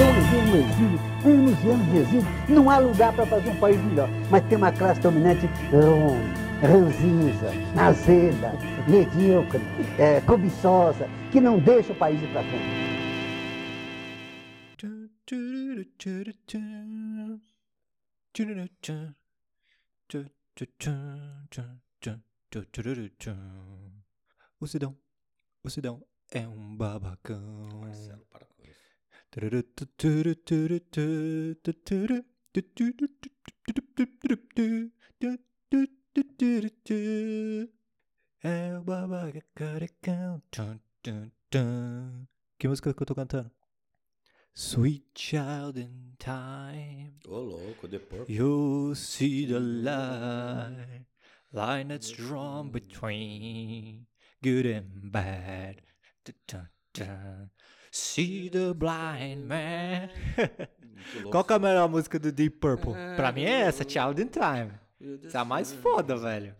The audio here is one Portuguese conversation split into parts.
Eu andei no exílio, anos e anos de exílio, não há lugar para fazer um país melhor. Mas tem uma classe dominante ran, ranzinza, azeda, medíocre, é, cobiçosa, que não deixa o país ir para frente. O Sidão, o Sidão é um babacão. Marcelo, para. É o babacaracão. Que música que eu tô cantando? Sweet child in time, Ô, louco, depois. you'll see the line, line that's drawn between good and bad. Dun-dun-dun. See the blind man. Qual que é a melhor música do Deep Purple? Pra mim é essa, Child in Time. Essa é a mais foda, velho.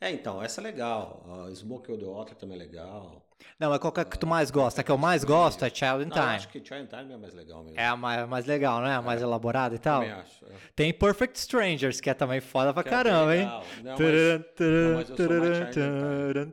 É, então, essa é legal. A Smoke on the Water também é legal. Não, mas qual que é que tu mais gosta? A que eu mais gosto é Child in Não, eu Time. acho que Child in Time é mais legal mesmo. É a mais, mais legal, não é? A mais elaborada e tal. Também acho. é. Tem Perfect Strangers, que é também foda pra Que é caramba, hein? legal. Não, mas- não, mas eu sou mais Child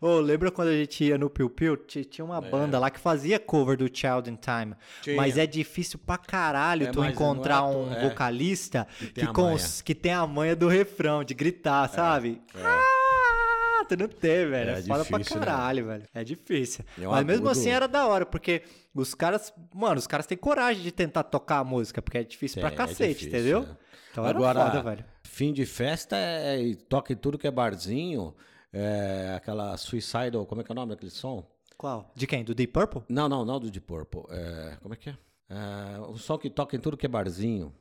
Ô, lembra quando a gente ia no Piu Piu? Ti- Tinha uma banda lá que fazia cover do Child in Time. Tinha. Mas é difícil pra caralho É, tu encontrar é à um é. vocalista tem que, a cons- que tem a manha do refrão, de gritar, sabe? Ah, tu não tem, velho. É, É foda pra difícil, né? caralho, velho. É difícil. É um Mas mesmo agudo. assim era da hora, porque os caras, mano, os caras têm coragem de tentar tocar a música, porque é difícil pra É, é cacete, difícil, entendeu? é. Então era Agora, foda, velho. fim de festa é, e toca em tudo que é barzinho. É aquela Suicidal, como é que é o nome daquele som? Qual? De quem? Do Deep Purple? Não, não, não do Deep Purple. É, como é que é? é? O som que toca em tudo que é barzinho.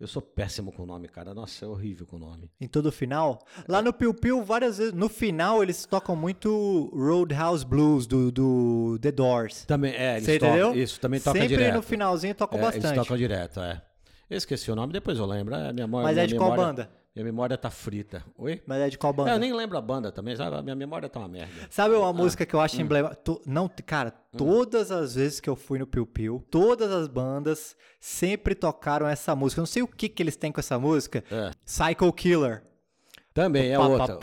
Eu sou péssimo com o nome, cara. Nossa, é horrível com o nome. Em todo o final. Lá no Piu Piu, várias vezes. No final, eles tocam muito Roadhouse Blues do, do The Doors. Também, é, eles Você entendeu? Isso, também toca Sempre direto. no finalzinho tocam É, bastante. Eles tocam direto, é. Eu esqueci o nome, depois eu lembro. É, minha, Mas é minha de qual memória- banda? Minha memória tá frita. Oi? Mas é de qual banda? É, eu nem lembro a banda também, sabe? Minha memória tá uma merda. Sabe Ah. uma música que eu Hum. acho emblemática? Não, cara, todas as vezes que eu fui no Piu Piu, todas as bandas sempre tocaram essa música. Eu não sei o que que eles têm com essa música. É. Psycho Killer. Também é outra.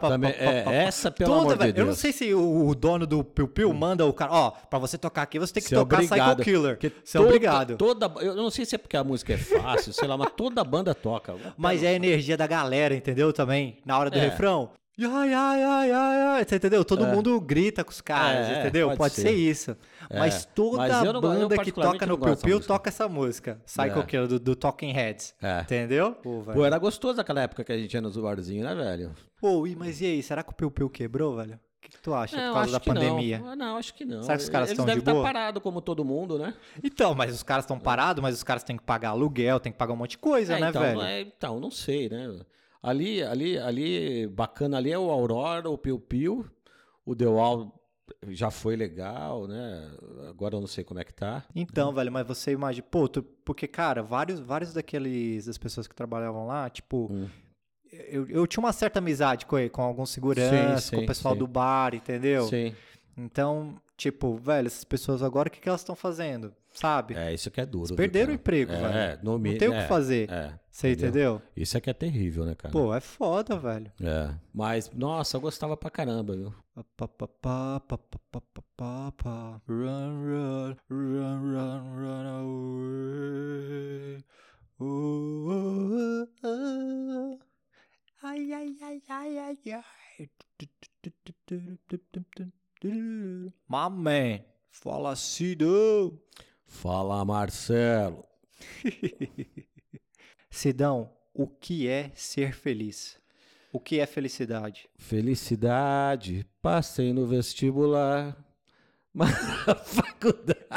também, é, essa, pelo Toda, amor de Deus. Hum. Eu não sei se o, dono do Piu Piu manda o cara, ó, pra você tocar aqui, você tem que tocar Psycho Killer. Você é obrigado. Toda, eu não sei se é porque a música é fácil, sei lá, mas toda banda toca. Mas é a energia da galera, entendeu? Também, na hora do É. refrão. Ai, ai, ai, ai, ai. Você entendeu? Todo mundo grita com os caras, É, entendeu? Pode, pode ser. ser. isso. É, Mas toda mas não- banda que toca no Piu Piu toca essa música. Psycho É. Killer, do, do Talking Heads. É. Entendeu? Pô. Pô, era gostoso aquela época que a gente ia nos barzinhos, né, velho? Pô, mas e aí? Será que o Piu Piu quebrou, velho? O que, que tu acha Não, por causa da pandemia? Não. Ah, não, acho que não. Será que os caras Eles estão devem de estar boa? parados como todo mundo, né? Então, mas os caras estão parados, mas os caras têm que pagar aluguel, tem que pagar um monte de coisa, É, né, então, velho? é, então, não sei, né? Ali, ali, ali, bacana ali é o Aurora, o Piu Piu, o The Wall já foi legal, né? Agora eu não sei como é que tá. Então, velho, mas você imagina, pô, tu- porque, cara, vários, vários daqueles, das pessoas que trabalhavam lá, tipo, Hum. eu, eu tinha uma certa amizade com, ele, com alguns seguranças, com o pessoal sim. do bar, entendeu? Sim. Então, Tipo, velho, essas pessoas agora, o que, que elas estão fazendo? Sabe? É, isso que é duro. Eles perderam o emprego, é, velho. É, no, não tem é, o que é, fazer. É, você entendeu? entendeu? Isso é que é terrível, né, cara? Pô, é foda, velho. É. Mas, nossa, eu gostava pra caramba, viu? Run, run, run, run, run away. Ai, ai, ai, ai, ai, ai. Man, fala Sidão. Fala, Marcelo. Sidão, o que é ser feliz? O que é felicidade? Felicidade, passei no vestibular. Mas na faculdade.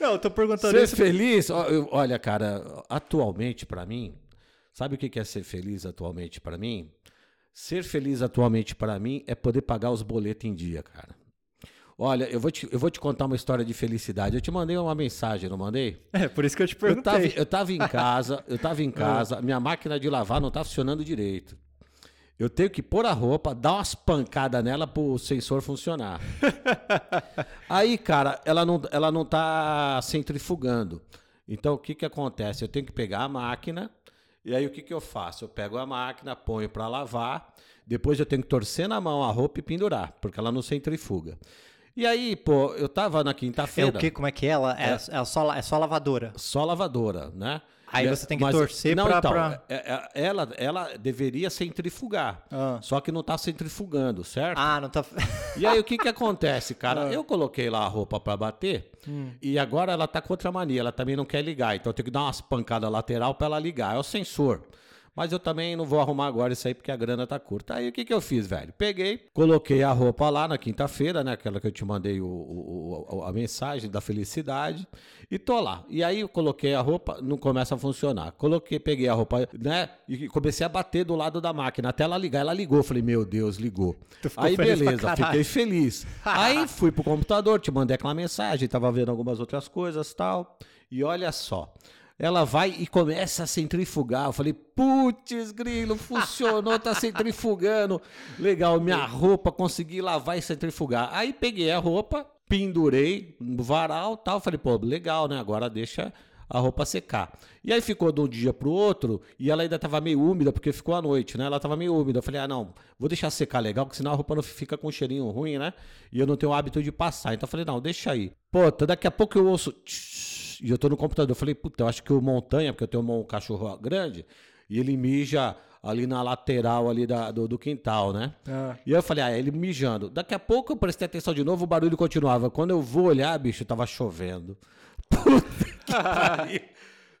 Não, eu tô perguntando Ser isso. feliz, ó, eu- olha, cara, atualmente pra mim, sabe o que que é ser feliz atualmente pra mim? Ser feliz atualmente pra mim é poder pagar os boletos em dia, cara. Olha, eu vou te, eu vou te contar uma história de felicidade. Eu te mandei uma mensagem, não mandei? É, por isso que eu te Eu tava, perguntei. eu tava em casa, eu tava em casa, minha máquina de lavar não tá funcionando direito. Eu tenho que pôr a roupa, dar umas pancadas nela pro sensor funcionar. Aí, cara, ela não, ela não tá centrifugando. Então, o que que acontece? Eu tenho que pegar a máquina, e aí o que que eu faço? Eu pego a máquina, ponho para lavar, depois eu tenho que torcer na mão a roupa e pendurar, porque ela não centrifuga. E aí, pô, eu tava na É quinta-feira. o que? Como é que é ela? É, é só, é só lavadora. Só lavadora, né? Aí E- você tem que mas- torcer não, pra- então, pra- é- é- Ela, ela deveria centrifugar. Ah. Só que não tá centrifugando, certo? Ah, não tá. E aí o que que acontece, cara? Ah. Eu coloquei lá a roupa pra bater Hum. e agora ela tá contra a mania, ela também não quer ligar. Então eu tenho que dar umas pancadas lateral pra ela ligar. É o sensor. Mas eu também não vou arrumar agora isso aí porque a grana tá curta. Aí o que que eu fiz, velho? Peguei, coloquei a roupa lá na quinta-feira, né? Aquela que eu te mandei o, o- o- a mensagem da felicidade. E tô lá. E aí eu coloquei a roupa, não começa a funcionar. Coloquei, peguei a roupa, né? E comecei a bater do lado da máquina até ela ligar. Ela ligou. Falei, meu Deus, ligou. Aí beleza, fiquei feliz. Aí fui pro computador, te mandei aquela mensagem, tava vendo algumas outras coisas tal. E olha só. Ela vai e começa a centrifugar. Eu falei, putz, grilo, funcionou, tá centrifugando. Legal, minha roupa, consegui lavar e centrifugar. Aí peguei a roupa, pendurei no varal tal. Falei, pô, legal, né? Agora deixa a roupa secar. E aí ficou de um dia pro outro e ela ainda tava meio úmida, porque ficou à noite, né? Ela tava meio úmida. Eu falei, ah, não, vou deixar secar legal, porque senão a roupa não fica com um cheirinho ruim, né? E eu não tenho o hábito de passar. Então eu falei, não, deixa aí. Pô, tá, daqui a pouco eu ouço. tsh, E eu tô no computador. Eu falei, puta, eu acho que o montanha, porque eu tenho um cachorro grande, e ele mija ali na lateral ali da- do, do quintal, né? Ah. E aí eu falei, ah, ele mijando. Daqui a pouco eu prestei atenção de novo, o barulho continuava. Quando eu vou olhar, bicho, tava chovendo. Puta que pariu.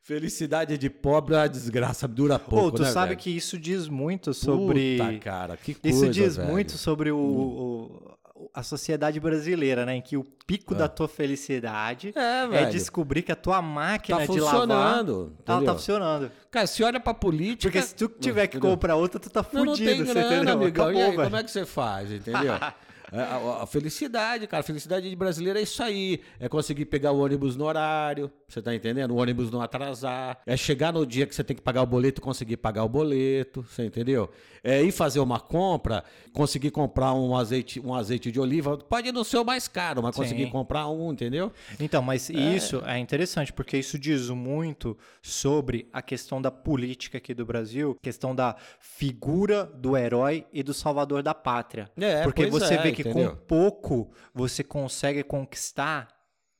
Felicidade de pobre é uma desgraça, dura pouco, Pô, tu né, sabe velho? que isso diz muito sobre. Puta, cara, que coisa, Isso diz velho. Hum. muito sobre o, o- a sociedade brasileira, né? Em que o pico da tua felicidade É, é descobrir que a tua máquina Tá de lavar funcionando, ela entendeu? tá funcionando. Cara, se olha pra política... Porque se tu tiver que comprar outra, tu tá Não, fudido, não tem você grana, entendeu? amigão. Acabou, aí, como é que você faz, entendeu? É, a, a- felicidade, cara, a felicidade de brasileiro é isso aí. É conseguir pegar o ônibus no horário, você tá entendendo? O ônibus não atrasar. É chegar no dia que você tem que pagar o boleto e conseguir pagar o boleto, você entendeu? É ir fazer uma compra, conseguir comprar um azeite, um azeite de oliva. Pode não ser o mais caro, mas conseguir Sim. comprar um, entendeu? Então, mas isso é interessante, porque isso diz muito sobre a questão da política aqui do Brasil, questão da figura do herói e do salvador da pátria. É, porque você é, vê que entendeu? com pouco você consegue conquistar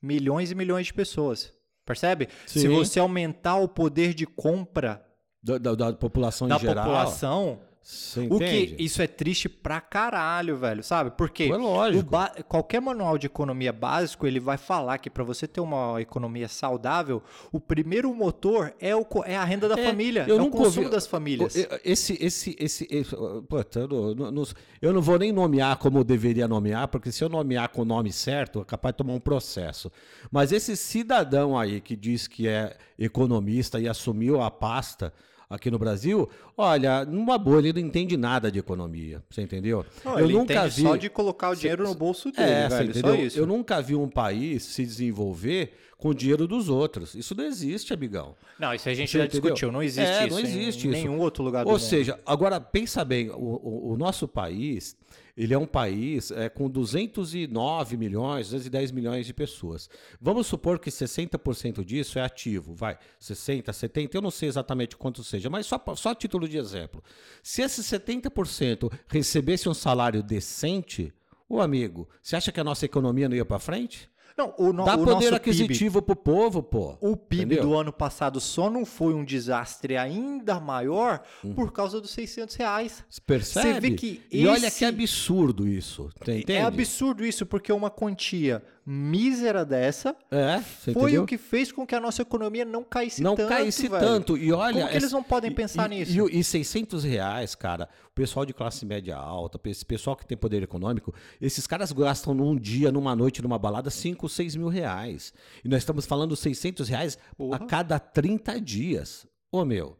milhões e milhões de pessoas. Percebe? Se Sim. você aumentar o poder de compra Da, da- da população da em geral. população, o que isso é triste pra caralho, velho, sabe? Porque É lógico. ba- qualquer manual de economia básico, ele vai falar que pra você ter uma economia saudável, o primeiro motor é, o, é a renda da É, família, eu é o consumo das famílias. Esse, esse, esse, esse puta, eu, não, não- não- eu não vou nem nomear como eu deveria nomear, porque se eu nomear com o nome certo, é capaz de tomar um processo. Mas esse cidadão aí que diz que é economista e assumiu a pasta aqui no Brasil, olha, numa boa, ele não entende nada de economia, você entendeu? Não, eu ele nunca entende vi só de colocar o dinheiro no bolso dele, é, velho, só isso. Eu nunca vi um país se desenvolver com o dinheiro dos outros. Isso não existe, amigão. Não, isso a gente Você já entendeu? discutiu, não existe É, isso não em existe isso. nenhum outro lugar do Ou mundo. seja, agora pensa bem, o, o- o nosso país, ele é um país é, com 209 milhões, 210 milhões de pessoas. Vamos supor que 60% disso é ativo, vai, 60, 70, eu não sei exatamente quanto seja, mas só, só a título de exemplo. Se esses 70% recebesse um salário decente, ô amigo, você acha que a nossa economia não ia para frente? Não, o, no, Dá o poder nosso PIB, aquisitivo pro povo, pô. o PIB Entendeu? do ano passado só não foi um desastre ainda maior Hum. por causa dos 600 reais. Percebe? Você vê que E olha esse- que absurdo isso. Você entende? É absurdo isso, porque uma quantia mísera dessa É, foi entendeu? o que fez com que a nossa economia não caísse não tanto. caísse velho. tanto. E olha, Como que eles não podem pensar e, nisso? E, e 600 reais, cara, o pessoal de classe média alta, esse pessoal que tem poder econômico, esses caras gastam num dia, numa noite, numa balada, 5, 6 mil reais. E nós estamos falando 600 reais Porra. a cada 30 dias. Ô, meu,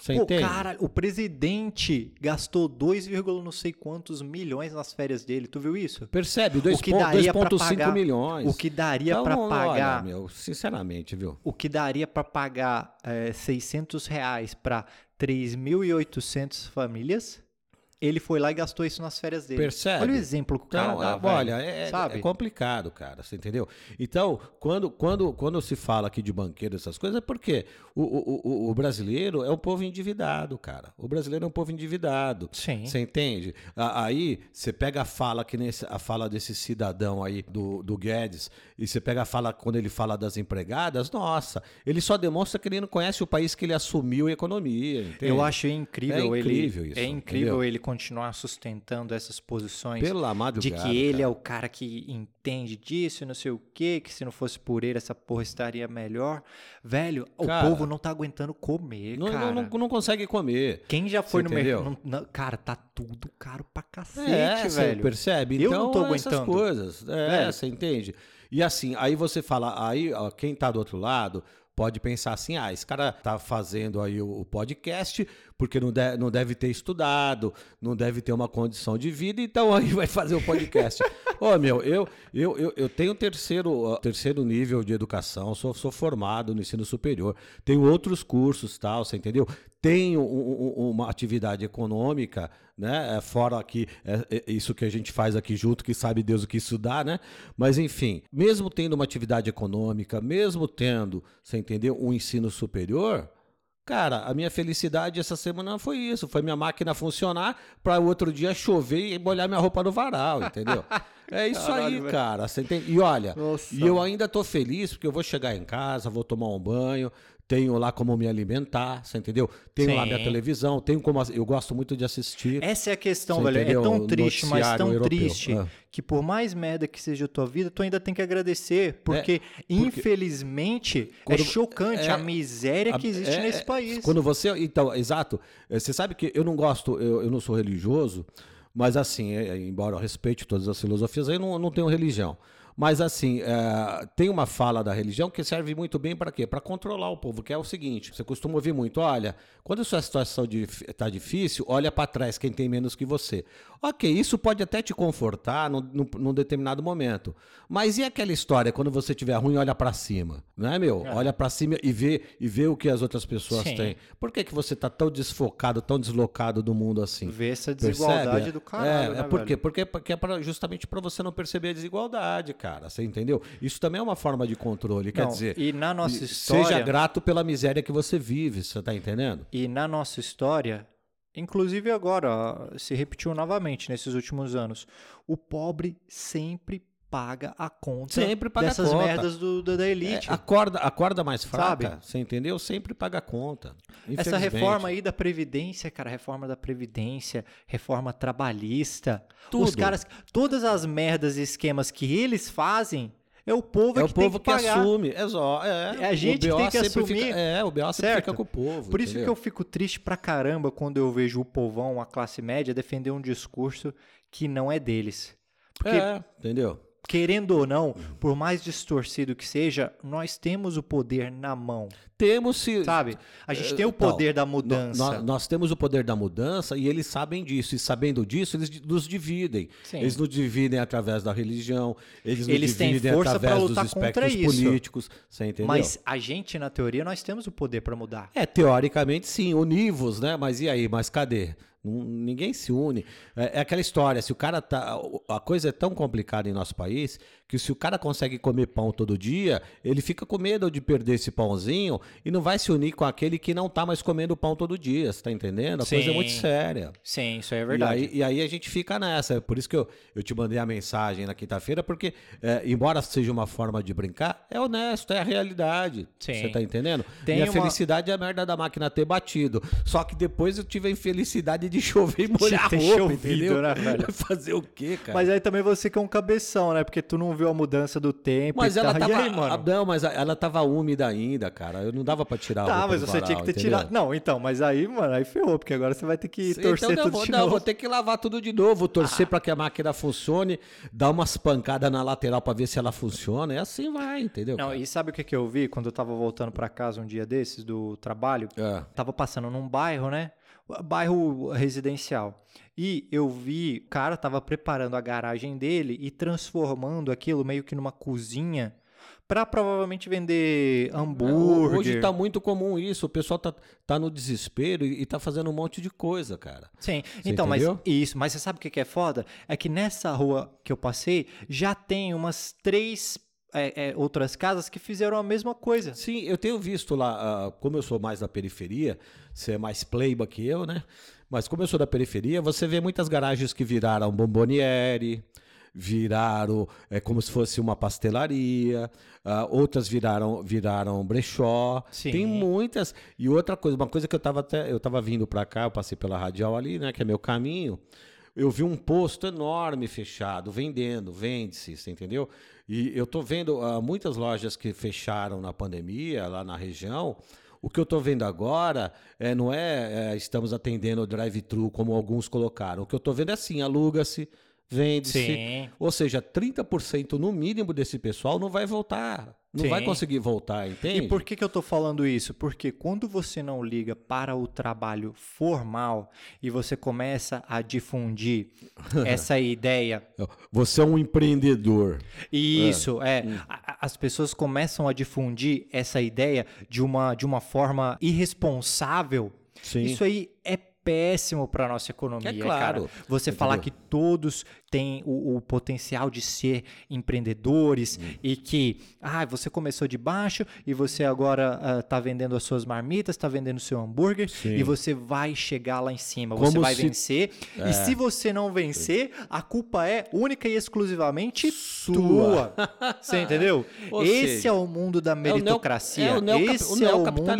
você Pô, entende? cara, o presidente gastou 2, não sei quantos milhões nas férias dele. Tu viu isso? Percebe? O que daria pra 2,5 pagar- milhões. O que daria Então, olha, pagar, meu, sinceramente, viu? o que daria para pagar é, 600 reais para 3.800 famílias Ele foi lá e gastou isso nas férias dele. Percebe? Olha o exemplo que o cara Então, dá, é, velho. olha, é, é- é complicado, cara, você entendeu? Então, quando, quando, quando se fala aqui de banqueiro, essas coisas, é porque o, o, o, o brasileiro é um povo endividado, cara. O brasileiro é um povo endividado. Sim. Você entende? Aí você pega a fala que nesse, a fala desse cidadão aí do, do Guedes e você pega a fala quando ele fala das empregadas, nossa, ele só demonstra que ele não conhece o país que ele assumiu a economia. Entende? Eu acho incrível, É incrível ele. isso, é incrível entendeu? ele continuar sustentando essas posições de que ele cara. é o cara que entende disso e não sei o quê, que se não fosse por ele essa porra estaria melhor. Velho, Cara, o povo não tá aguentando comer, não, cara. não, não, não consegue comer. Quem já foi Você no mercado. Cara, tá tudo caro pra cacete, É, você velho. percebe? Eu Então, não tô essas aguentando. coisas. É, Velho. você entende? E assim, aí você fala, aí ó, quem tá do outro lado pode pensar assim, ah, esse cara tá fazendo aí o, o podcast porque não, de- não deve ter estudado, não deve ter uma condição de vida, então aí vai fazer o podcast. Ô, meu, eu, eu, eu, eu tenho terceiro, ó, terceiro nível de educação, sou, sou formado no ensino superior, tenho outros cursos, tal, você entendeu? Tenho um- um- uma atividade econômica, né? é, Fora aqui, é, é isso que a gente faz aqui junto, que sabe Deus o que isso dá, né? Mas enfim, mesmo tendo uma atividade econômica, mesmo tendo, você entendeu, um ensino superior, cara, a minha felicidade essa semana foi isso, foi minha máquina funcionar para o outro dia chover e molhar minha roupa no varal, entendeu? É isso Caralho, aí, velho. cara. Você? E olha, Nossa. e eu ainda tô feliz porque eu vou chegar em casa, vou tomar um banho, tenho lá como me alimentar, você entendeu? Tenho lá Sim. minha televisão, tenho como eu gosto muito de assistir. Essa é a questão, velho. entendeu? É tão triste, mas tão europeu. triste Ah. que por mais merda que seja a tua vida, tu ainda tem que agradecer. Porque, infelizmente, Quando- é chocante é- a miséria que existe é- nesse é, país. Quando você. Então, exato. É, Você sabe que eu não gosto, eu, eu não sou religioso, mas assim, é, é, embora eu respeite todas as filosofias, eu não, não tenho religião. Mas assim, é, tem uma fala da religião que serve muito bem para quê? Para controlar o povo, que é o seguinte: você costuma ouvir muito, olha, quando a sua situação está difícil, olha para trás quem tem menos que você. Ok, isso pode até te confortar num, num- num determinado momento. Mas e aquela história, quando você estiver ruim, olha para cima, não é, meu? Olha para cima e vê, e vê o que as outras pessoas Sim. têm. Por que, que você tá tão desfocado, tão deslocado do mundo assim? Ver essa Percebe? desigualdade do caralho, É, né, é por quê? Porque, porque é pra- justamente para você não perceber a desigualdade, cara. Você entendeu? Isso também é uma forma de controle. Quer Não, dizer, e na nossa história... seja grato pela miséria que você vive, você tá entendendo? E na nossa história, inclusive agora, se repetiu novamente nesses últimos anos, o pobre sempre paga a conta Sempre paga a dessas conta. merdas do, da, da elite. É, a, corda, a corda mais fraca, Sabe? você entendeu? Sempre paga a conta. Essa reforma aí da Previdência, cara, reforma da Previdência, reforma trabalhista, Tudo. os caras, todas as merdas e esquemas que eles fazem, é o povo É que o povo tem que que, assume. É, só, é, É a gente que tem que assumir. Fica, é, o BO sempre fica com o povo. Por isso que entendeu? eu fico triste pra caramba quando eu vejo o povão, a classe média, defender um discurso que não é deles. Porque, É, entendeu? Querendo ou não, por mais distorcido que seja, nós temos o poder na mão, Temos se. sabe? A gente Eh, tem o então, poder da mudança. Nós, nós temos o poder da mudança e eles sabem disso. E sabendo disso, eles nos dividem. Sim. Eles nos dividem através da religião, eles, nos Eles têm dividem através lutar dos contra espectros isso. políticos. Você entendeu? Mas a gente, na teoria, nós temos o poder pra mudar. É, teoricamente sim, univos, né? Mas e aí? Mas cadê? Ninguém se une. É, é aquela história, se o cara tá. A coisa é tão complicada em nosso país que se o cara consegue comer pão todo dia, ele fica com medo de perder esse pãozinho e não vai se unir com aquele que não tá mais comendo pão todo dia. Você tá entendendo? A coisa é Sim. muito séria. Sim, isso é E verdade. aí, e aí a gente fica nessa. É Por isso que eu, eu te mandei a mensagem na quinta-feira, porque, é, embora seja uma forma de brincar, é honesto, é a realidade. Sim. Você tá entendendo? Tem Minha uma- felicidade é a merda da máquina ter batido. Só que depois eu tive a infelicidade de chover e molhar a roupa, chovido, entendeu? né, velho? Fazer o quê, cara? Mas aí também você que é um cabeção, né? Porque tu não viu a mudança do tempo Mas ela tal. tava. Aí, mano? ah, Não, mas ela tava úmida ainda, cara. Eu não dava pra tirar Tá, mas você varal, tinha que ter entendeu? tirado. Não, então, mas aí, mano, aí ferrou, porque agora você vai ter que Então, torcer não, tudo vou, de não, novo. vou ter que lavar tudo de novo, torcer pra que a máquina funcione, dar umas pancadas na lateral pra ver se ela funciona, e assim vai, entendeu? Não, cara? e sabe o que, que eu vi quando eu tava voltando pra casa um dia desses do trabalho? É. Tava passando num bairro, né? Bairro residencial. E eu vi, o cara tava preparando a garagem dele e transformando aquilo meio que numa cozinha Pra provavelmente vender hambúrguer. Hoje tá muito comum isso. O pessoal tá, tá no desespero e, e tá fazendo um monte de coisa, cara. Sim, Você então, mas entendeu? isso, mas você sabe o que que é foda? É que nessa rua que eu passei já tem umas três é, é, outras casas que fizeram a mesma coisa. Sim, eu tenho visto lá, ah, como eu sou mais da periferia, você é mais playba que eu, né? Mas como eu sou da periferia, você vê muitas garagens que viraram bomboniere, viraram é, como se fosse uma pastelaria, ah, outras viraram viraram brechó. Sim. Tem muitas. E outra coisa, uma coisa que eu tava até eu tava vindo para cá, eu passei pela radial ali, né, que é meu caminho. Eu vi um posto enorme fechado, vendendo, vende-se, você entendeu? E eu tô vendo ah, muitas lojas que fecharam na pandemia lá na região. O que eu estou vendo agora é, não é, é, estamos atendendo o drive-thru como alguns colocaram. O que eu estou vendo é assim, aluga-se, vende-se. Ou seja, 30% no mínimo desse pessoal não vai voltar. Não Sim. vai conseguir voltar, entende? E por que, que eu tô falando isso? Porque quando você não liga para o trabalho formal e você começa a difundir essa ideia Você é um empreendedor. Isso, é. A- a- As pessoas começam a difundir essa ideia de uma, de uma forma irresponsável. Sim. Isso aí é péssimo para nossa economia, É claro, cara. Você falar que todos têm o, o potencial de ser empreendedores Hum. e que, ah, você começou de baixo e você agora está vendendo as suas marmitas, está vendendo o seu hambúrguer Sim. e você vai chegar lá em cima, Como você vai se- É. vencer. E se você não vencer, a culpa é única e exclusivamente Sua. Você entendeu? Ou Esse seja, é o mundo da É o neo- meritocracia. É o, neocap- Esse o é o mundo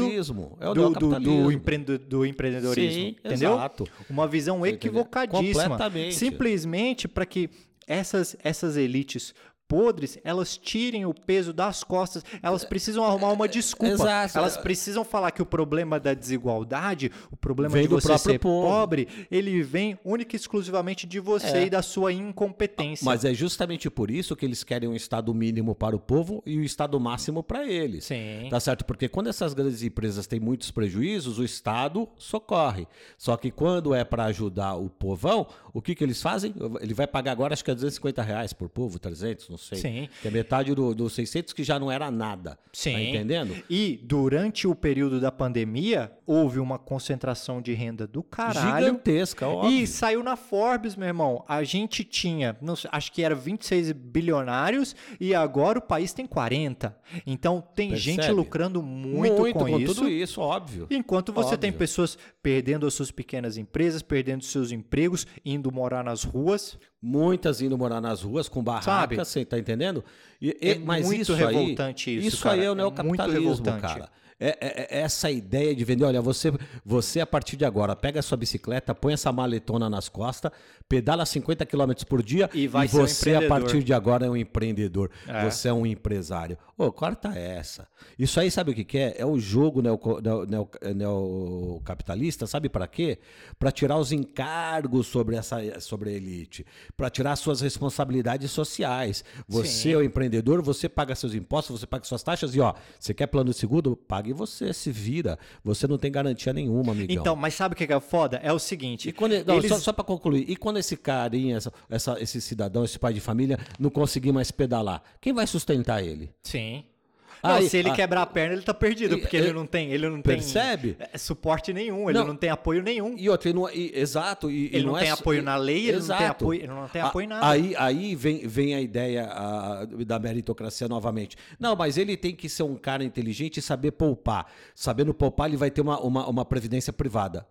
é o do, do, do, do empreendedorismo. Sim, entendeu? exato. Uma visão equivocadíssima. Simplesmente para que essas, essas elites podres, elas tirem o peso das costas, elas precisam arrumar uma desculpa. exato. Elas precisam falar que o problema da desigualdade, o problema Vem de do você ser povo. pobre, ele vem única e exclusivamente de você É. e da sua incompetência. Mas é justamente por isso que eles querem um Estado mínimo para o povo e o Estado máximo para eles. Sim. Tá certo? Porque quando essas grandes empresas têm muitos prejuízos, o Estado socorre. Só que quando é para ajudar o povão, o que, que eles fazem? Ele vai pagar agora, acho que é 250 reais por povo, 300, não sei. Sim. Que é metade do- dos 600 que já não era nada. Sim. Tá entendendo? E durante o período da pandemia, houve uma concentração de renda do caralho. Gigantesca, óbvio. E saiu na Forbes, meu irmão. A gente tinha, não sei, acho que era 26 bilionários e agora o país tem 40. Então tem gente Percebe? lucrando muito, com, isso. tudo isso, óbvio. Enquanto você tem Óbvio. pessoas perdendo as suas pequenas empresas, perdendo seus empregos, indo morar nas ruas. Muitas indo morar nas ruas com Sabe? barracas, você tá entendendo? E- É mas muito isso revoltante aí, isso, Isso cara. aí é É o muito neocapitalismo, revoltante. cara. É, é- é essa ideia de vender, olha, você, você a partir de agora pega a sua bicicleta, põe essa maletona nas costas, pedala 50 km por dia E vai ser um você a empreendedor. partir de agora é um empreendedor, É. você é um empresário. Ô, corta essa. Isso aí sabe o que, que é? É o jogo neoco- neo- neo- neocapitalista, sabe para quê? Para tirar os encargos sobre essa sobre a elite, para tirar suas responsabilidades sociais. Você Sim. é o empreendedor, você paga seus impostos, você paga suas taxas e ó, você quer plano de seguro? Pague você, se vira. Você não tem garantia nenhuma, amigão. Então, mas sabe o que é foda? É o seguinte. E quando, não, eles- só, só para concluir, e quando esse carinha, essa, essa- esse cidadão, esse pai de família, não conseguir mais pedalar, quem vai sustentar ele? Sim. Não, Aí, se ele ah, quebrar a perna, ele tá perdido, porque e- ele não tem, ele não Percebe? tem é, suporte nenhum, ele Não. não, tem apoio nenhum. E outra, não- e- exato. E, e Ele não é tem só- apoio na lei, ele não tem Exato. apoio- ele não tem A- apoio em nada. Aí, aí vem, vem a ideia ah, da meritocracia novamente. Não, mas ele tem que ser um cara inteligente e saber poupar. Sabendo poupar, ele vai ter uma, uma, uma previdência privada.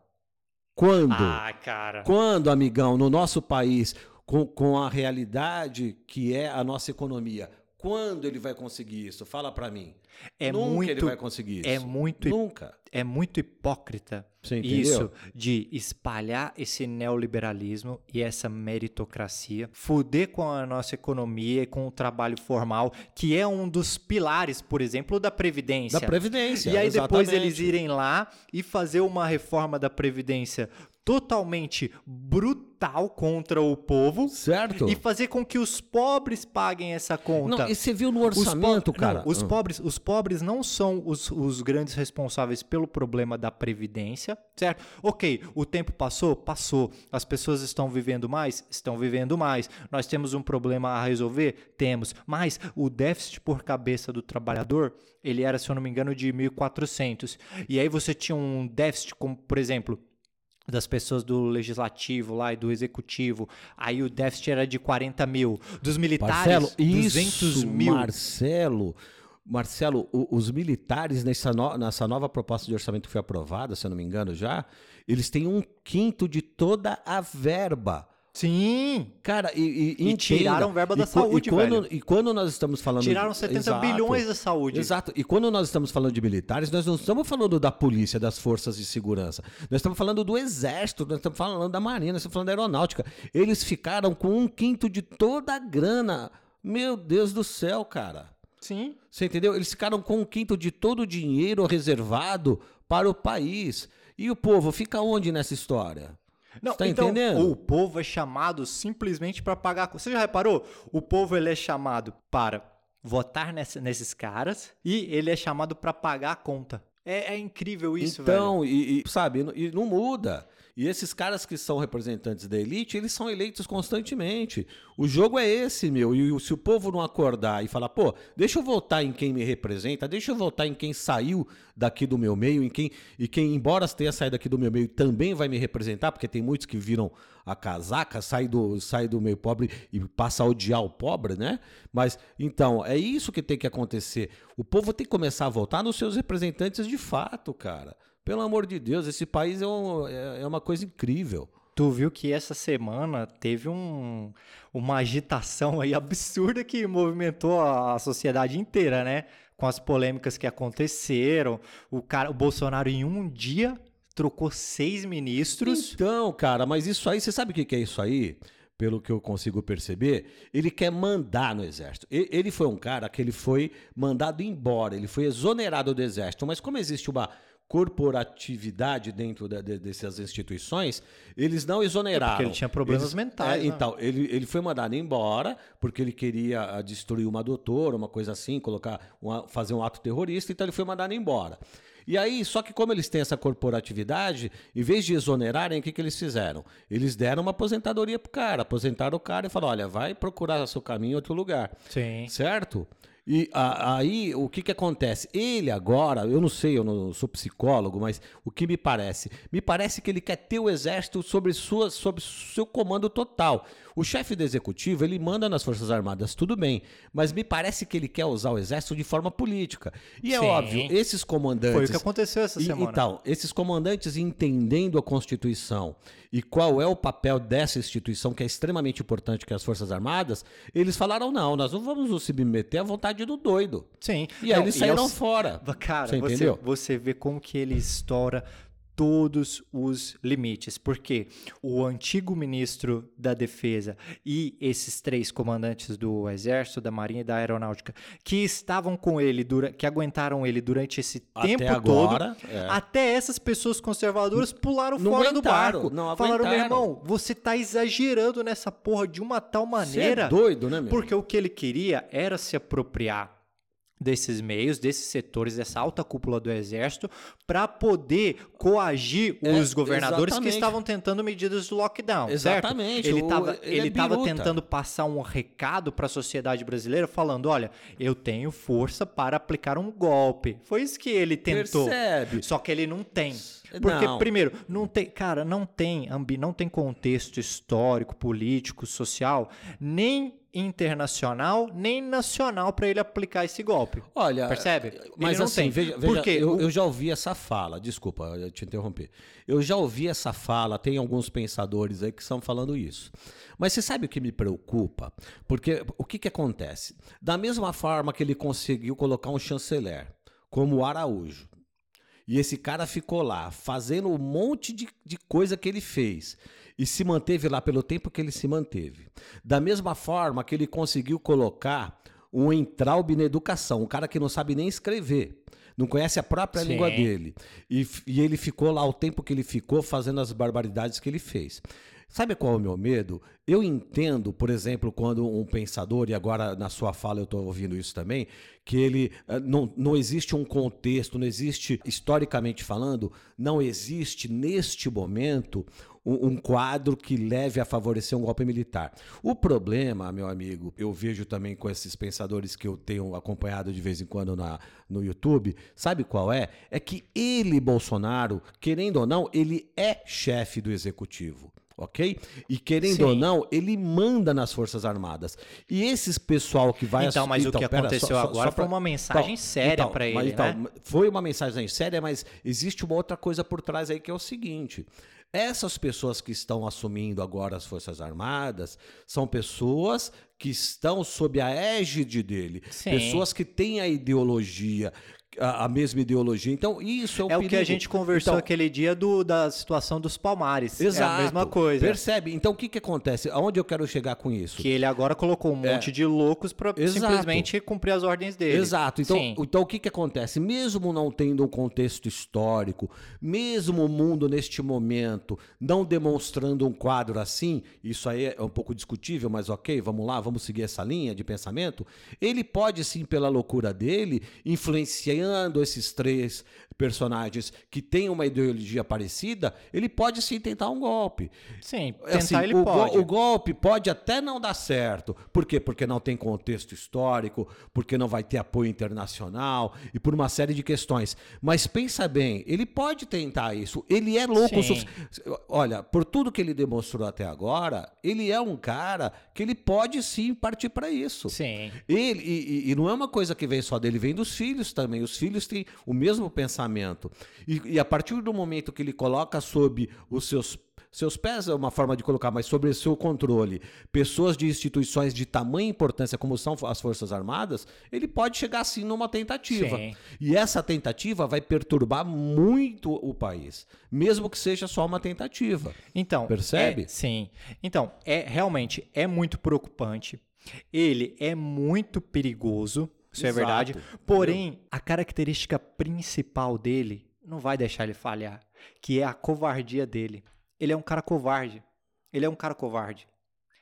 Quando? Ah, cara. Quando, amigão, no nosso país, com, com a realidade que é a nossa economia, quando ele vai conseguir isso? Fala pra mim. É Nunca muito, ele vai conseguir isso. é muito Nunca. é muito hipócrita isso de espalhar esse neoliberalismo e essa meritocracia, fuder com a nossa economia e com o trabalho formal, que é um dos pilares, por exemplo, da previdência. Da Previdência. E aí depois exatamente. eles irem lá e fazer uma reforma da Previdência totalmente brutal contra o povo Certo? e fazer com que os pobres paguem essa conta. Não, e você viu no Os po- orçamento, não, cara? os, Ah. pobres, os pobres não são os, os grandes responsáveis pelo problema da previdência, certo? Ok, o tempo passou? Passou. As pessoas estão vivendo mais? Estão vivendo mais. Nós temos um problema a resolver? Temos. Mas o déficit por cabeça do trabalhador, ele era, se eu não me engano, de 1.400. E aí você tinha um déficit, como, por exemplo, das pessoas do legislativo lá e do executivo, aí o déficit era de 40 mil. Dos militares, Marcelo, 200 isso, mil. Marcelo, Marcelo, o- os militares nessa, no- nessa nova proposta de orçamento que foi aprovada, se eu não me engano já, eles têm um quinto de toda a verba. Sim, Cara, e, e, E tiraram verba da e, saúde, e quando, velho. E quando nós estamos falando... tiraram 70 Exato. bilhões da saúde. Exato. E quando nós estamos falando de militares, nós não estamos falando da polícia, das forças de segurança. Nós estamos falando do exército, nós estamos falando da marinha, nós estamos falando da aeronáutica. Eles ficaram com um quinto de toda a grana. Meu Deus do céu, cara. Sim. Você entendeu? Eles ficaram com um quinto de todo o dinheiro reservado para o país. E o povo fica onde nessa história? Não, tá então, entendendo? o povo é chamado simplesmente para pagar. Você já reparou? O povo ele é chamado para votar nessa- nesses caras e ele é chamado para pagar a conta. É, é incrível isso, velho. então, e, e, sabe, e não muda. E esses caras que são representantes da elite, eles são eleitos constantemente. O jogo é esse, meu. E se o povo não acordar e falar, pô, deixa eu votar em quem me representa, deixa eu votar em quem saiu daqui do meu meio, em quem, e quem, embora tenha saído daqui do meu meio, também vai me representar, porque tem muitos que viram a casaca, sai do, sai do meio pobre e passa a odiar o pobre, né? Mas, então, é isso que tem que acontecer. O povo tem que começar a votar nos seus representantes de fato, cara. Pelo amor de Deus, esse país é, um- é- é uma coisa incrível. Tu viu que essa semana teve um, uma agitação aí absurda que movimentou a, a sociedade inteira, né? Com as polêmicas que aconteceram. O, cara, o Bolsonaro, em um dia, trocou seis ministros. Então, cara, mas isso aí, você sabe o que que é isso aí? Pelo que eu consigo perceber, ele quer mandar no exército. Ele foi um cara que ele foi mandado embora, ele foi exonerado do exército. Mas como existe uma corporatividade dentro da- de- dessas instituições, eles não exoneraram. É porque ele tinha problemas Eles- mentais, é, né? Então, ele, ele foi mandado embora porque ele queria ah, destruir uma doutora, uma coisa assim, colocar uma- fazer um ato terrorista, então ele foi mandado embora. E aí, só que como eles têm essa corporatividade, em vez de exonerarem, o que, que eles fizeram? Eles deram uma aposentadoria pro cara, aposentaram o cara e falaram: olha, vai procurar seu caminho em outro lugar. Sim. Certo? E a- aí o que, que acontece? Ele agora, eu não sei, eu não sou psicólogo, mas o que me parece? Me parece que ele quer ter o exército sobre, sua, sobre seu comando total. O chefe do executivo, ele manda nas Forças Armadas, tudo bem, mas me parece que ele quer usar o exército de forma política. E é Sim. óbvio, esses comandantes. Foi o que aconteceu essa semana. Então, esses comandantes entendendo a Constituição e qual é o papel dessa instituição, que é extremamente importante, que é as Forças Armadas, eles falaram: não, nós não vamos nos submeter à vontade do doido. Sim. E aí Não, eles saíram eu- fora. Cara, Você você, você vê como que ele estoura todos os limites, porque o antigo ministro da Defesa e esses três comandantes do Exército, da Marinha e da Aeronáutica que estavam com ele, que aguentaram ele durante esse Até tempo agora, todo, é. até essas pessoas conservadoras pularam Não fora do barco. não Falaram, meu irmão, você tá exagerando nessa porra de uma tal Você maneira. é doido, né, meu? Porque o que ele queria era se apropriar desses meios, desses setores, dessa alta cúpula do exército, para poder coagir É, os governadores que exatamente. estavam tentando medidas do lockdown. Exatamente, Certo? Ele estava ele é ele biruta. tentando passar um recado para a sociedade brasileira, falando: olha, eu tenho força para aplicar um golpe. Foi isso que ele tentou. Percebe? Só que ele não tem. Porque, Não. primeiro, não tem, cara, não tem, ambi, não tem contexto histórico, político, social, nem internacional, nem nacional para ele aplicar esse golpe. Olha, Percebe? Mas Ele não assim, tem. veja, veja Porque eu, eu já ouvi essa fala, desculpa eu te interromper. Eu já ouvi essa fala, tem alguns pensadores aí que estão falando isso. Mas você sabe o que me preocupa? Porque o que, que acontece? Da mesma forma que ele conseguiu colocar um chanceler, como o Araújo, e esse cara ficou lá fazendo um monte de, de coisa que ele fez. E se manteve lá pelo tempo que ele se manteve. Da mesma forma que ele conseguiu colocar um entraube na educação, um cara que não sabe nem escrever. não conhece a própria Sim. língua dele. E, e ele ficou lá o tempo que ele ficou fazendo as barbaridades que ele fez. Sabe qual é o meu medo? Eu entendo, por exemplo, quando um pensador, e agora na sua fala eu estou ouvindo isso também, que ele eh, não, não existe um contexto, não existe, historicamente falando, não existe neste momento um, um quadro que leve a favorecer um golpe militar. O problema, meu amigo, eu vejo também com esses pensadores que eu tenho acompanhado de vez em quando na, no YouTube, sabe qual é? É que ele, Bolsonaro, querendo ou não, ele é chefe do executivo. Ok? E querendo Sim. ou não, ele manda nas Forças Armadas. E esses pessoal que vai Então, mas o que pera, aconteceu agora foi uma mensagem séria pra mas ele, né? Foi uma mensagem séria, mas existe uma outra coisa por trás aí que é o seguinte: essas pessoas que estão assumindo agora as Forças Armadas são pessoas que estão sob a égide dele, Sim. pessoas que têm a ideologia, a, a mesma ideologia. Então, isso é o É o que a gente conversou Então, aquele dia do, da situação dos palmares. Exato. É a mesma coisa. Percebe? Então, o que, que acontece? Aonde eu quero chegar com isso? Que ele agora colocou um monte de loucos É. Exato. simplesmente cumprir as ordens dele. Exato. Então, Sim. então o que, que acontece? Mesmo não tendo um contexto histórico, mesmo o mundo neste momento não demonstrando um quadro assim, isso aí é um pouco discutível, mas ok, vamos lá, vamos seguir essa linha de pensamento. Ele pode sim, pela loucura dele, influenciando esses três personagens que têm uma ideologia parecida, ele pode sim tentar um golpe. Sim, É tentar assim, ele o, go- pode. o golpe pode até não dar certo. Por quê? Porque não tem contexto histórico, porque não vai ter apoio internacional e por uma série de questões. Mas pensa bem, ele pode tentar isso. Ele é louco Olha, por tudo que ele demonstrou até agora, ele é um cara que ele pode sim partir para isso. Sim. Ele, e, e- e não é uma coisa que vem só dele, vem dos filhos também. Os filhos têm o mesmo pensamento. E, e a partir do momento que ele coloca sob os seus. Seus pés é uma forma de colocar, mas sobre o seu controle, pessoas de instituições de tamanha importância como são as Forças Armadas, ele pode chegar assim numa tentativa. Sim. E essa tentativa vai perturbar muito o país, mesmo que seja só uma tentativa. Então, Percebe? é- sim. Então, é realmente é muito preocupante. Ele é muito perigoso, isso é Exato, verdade. entendeu? Porém, a característica principal dele não vai deixar ele falhar, que é a covardia dele. Ele é um cara covarde. Ele é um cara covarde.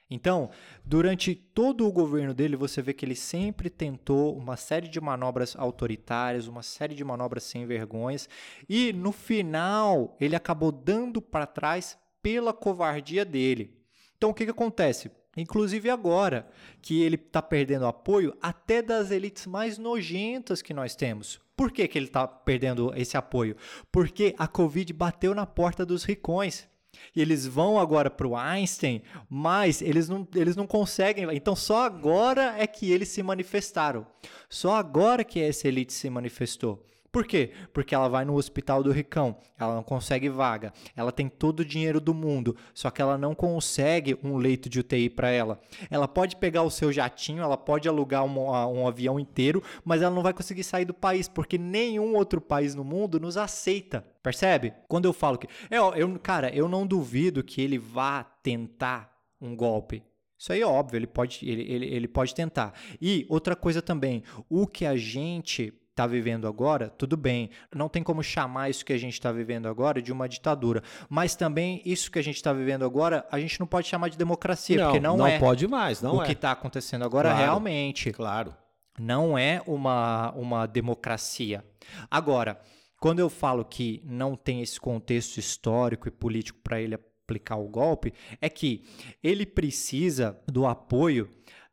Então, durante todo o governo dele, você vê que ele sempre tentou uma série de manobras autoritárias, uma série de manobras sem vergonhas, e no final ele acabou dando para trás pela covardia dele. Então, o que, que acontece? Inclusive agora que ele está perdendo apoio até das elites mais nojentas que nós temos. Por que, que ele está perdendo esse apoio? Porque a Covid bateu na porta dos ricões. E eles vão agora para o Einstein, mas eles não, eles não conseguem. Então só agora é que eles se manifestaram. Só agora que essa elite se manifestou. Por quê? Porque ela vai no hospital do Ricão, ela não consegue vaga, ela tem todo o dinheiro do mundo, só que ela não consegue um leito de UTI para ela. Ela pode pegar o seu jatinho, ela pode alugar um, um avião inteiro, mas ela não vai conseguir sair do país, porque nenhum outro país no mundo nos aceita. Percebe? Quando eu falo que. Eu, eu, cara, eu não duvido que ele vá tentar um golpe. Isso aí é óbvio, ele pode, ele, ele, ele pode tentar. E outra coisa também, o que a gente está vivendo agora, tudo bem, não tem como chamar isso que a gente está vivendo agora de uma ditadura, mas também isso que a gente está vivendo agora, a gente não pode chamar de democracia, porque não, é pode mais, não o é. que está acontecendo agora Claro. realmente Claro. não é uma, uma democracia. Agora, quando eu falo que não tem esse contexto histórico e político para ele aplicar o golpe, é que ele precisa do apoio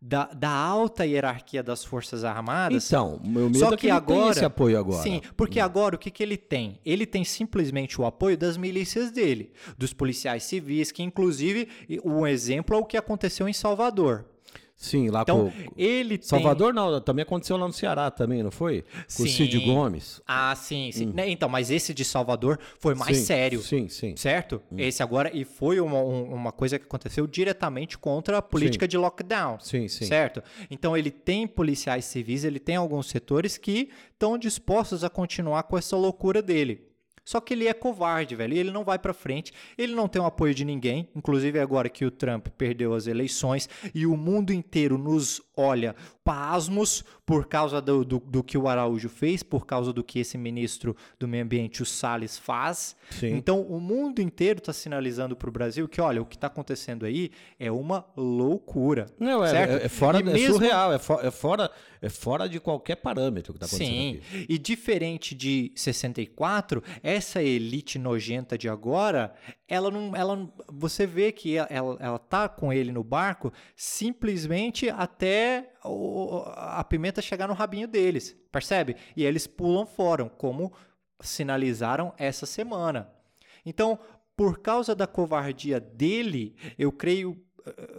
da, da alta hierarquia das Forças Armadas. Então, meu medo Só é que, que ele tem agora- esse apoio agora. Sim, porque agora o que, que ele tem? Ele tem simplesmente o apoio das milícias dele, dos policiais civis, que inclusive um exemplo é o que aconteceu em Salvador. Sim, lá Então, ele tem... Salvador não, também aconteceu lá no Ceará também, não foi? Com o Cid Sim. Gomes. Ah, sim, sim. Né, Então, mas esse de Salvador foi mais Hum. Sim, sério. Sim, sim. Certo? Esse agora, e foi uma, um- uma coisa que aconteceu diretamente contra a política de lockdown. Sim, sim. Certo? Então ele tem policiais civis, ele tem alguns setores que estão dispostos a continuar com essa loucura dele. Só que ele é covarde, velho. E ele não vai pra frente. Ele não tem o apoio de ninguém. Inclusive agora que o Trump perdeu as eleições e o mundo inteiro nos olha pasmos por causa do, do, do que o Araújo fez, por causa do que esse ministro do Meio Ambiente, o Salles, faz. Sim. Então o mundo inteiro está sinalizando para o Brasil que, olha, o que está acontecendo aí é uma loucura. Não, é, é, é fora, E é mesmo- surreal, é, fo- é fora, é fora de qualquer parâmetro que está acontecendo Sim, aqui. e diferente de 64, essa elite nojenta de agora, ela não, ela você vê que ela, ela, ela tá com ele no barco simplesmente até a pimenta chegar no rabinho deles, percebe? E eles pulam fora, como sinalizaram essa semana. Então, por causa da covardia dele, eu creio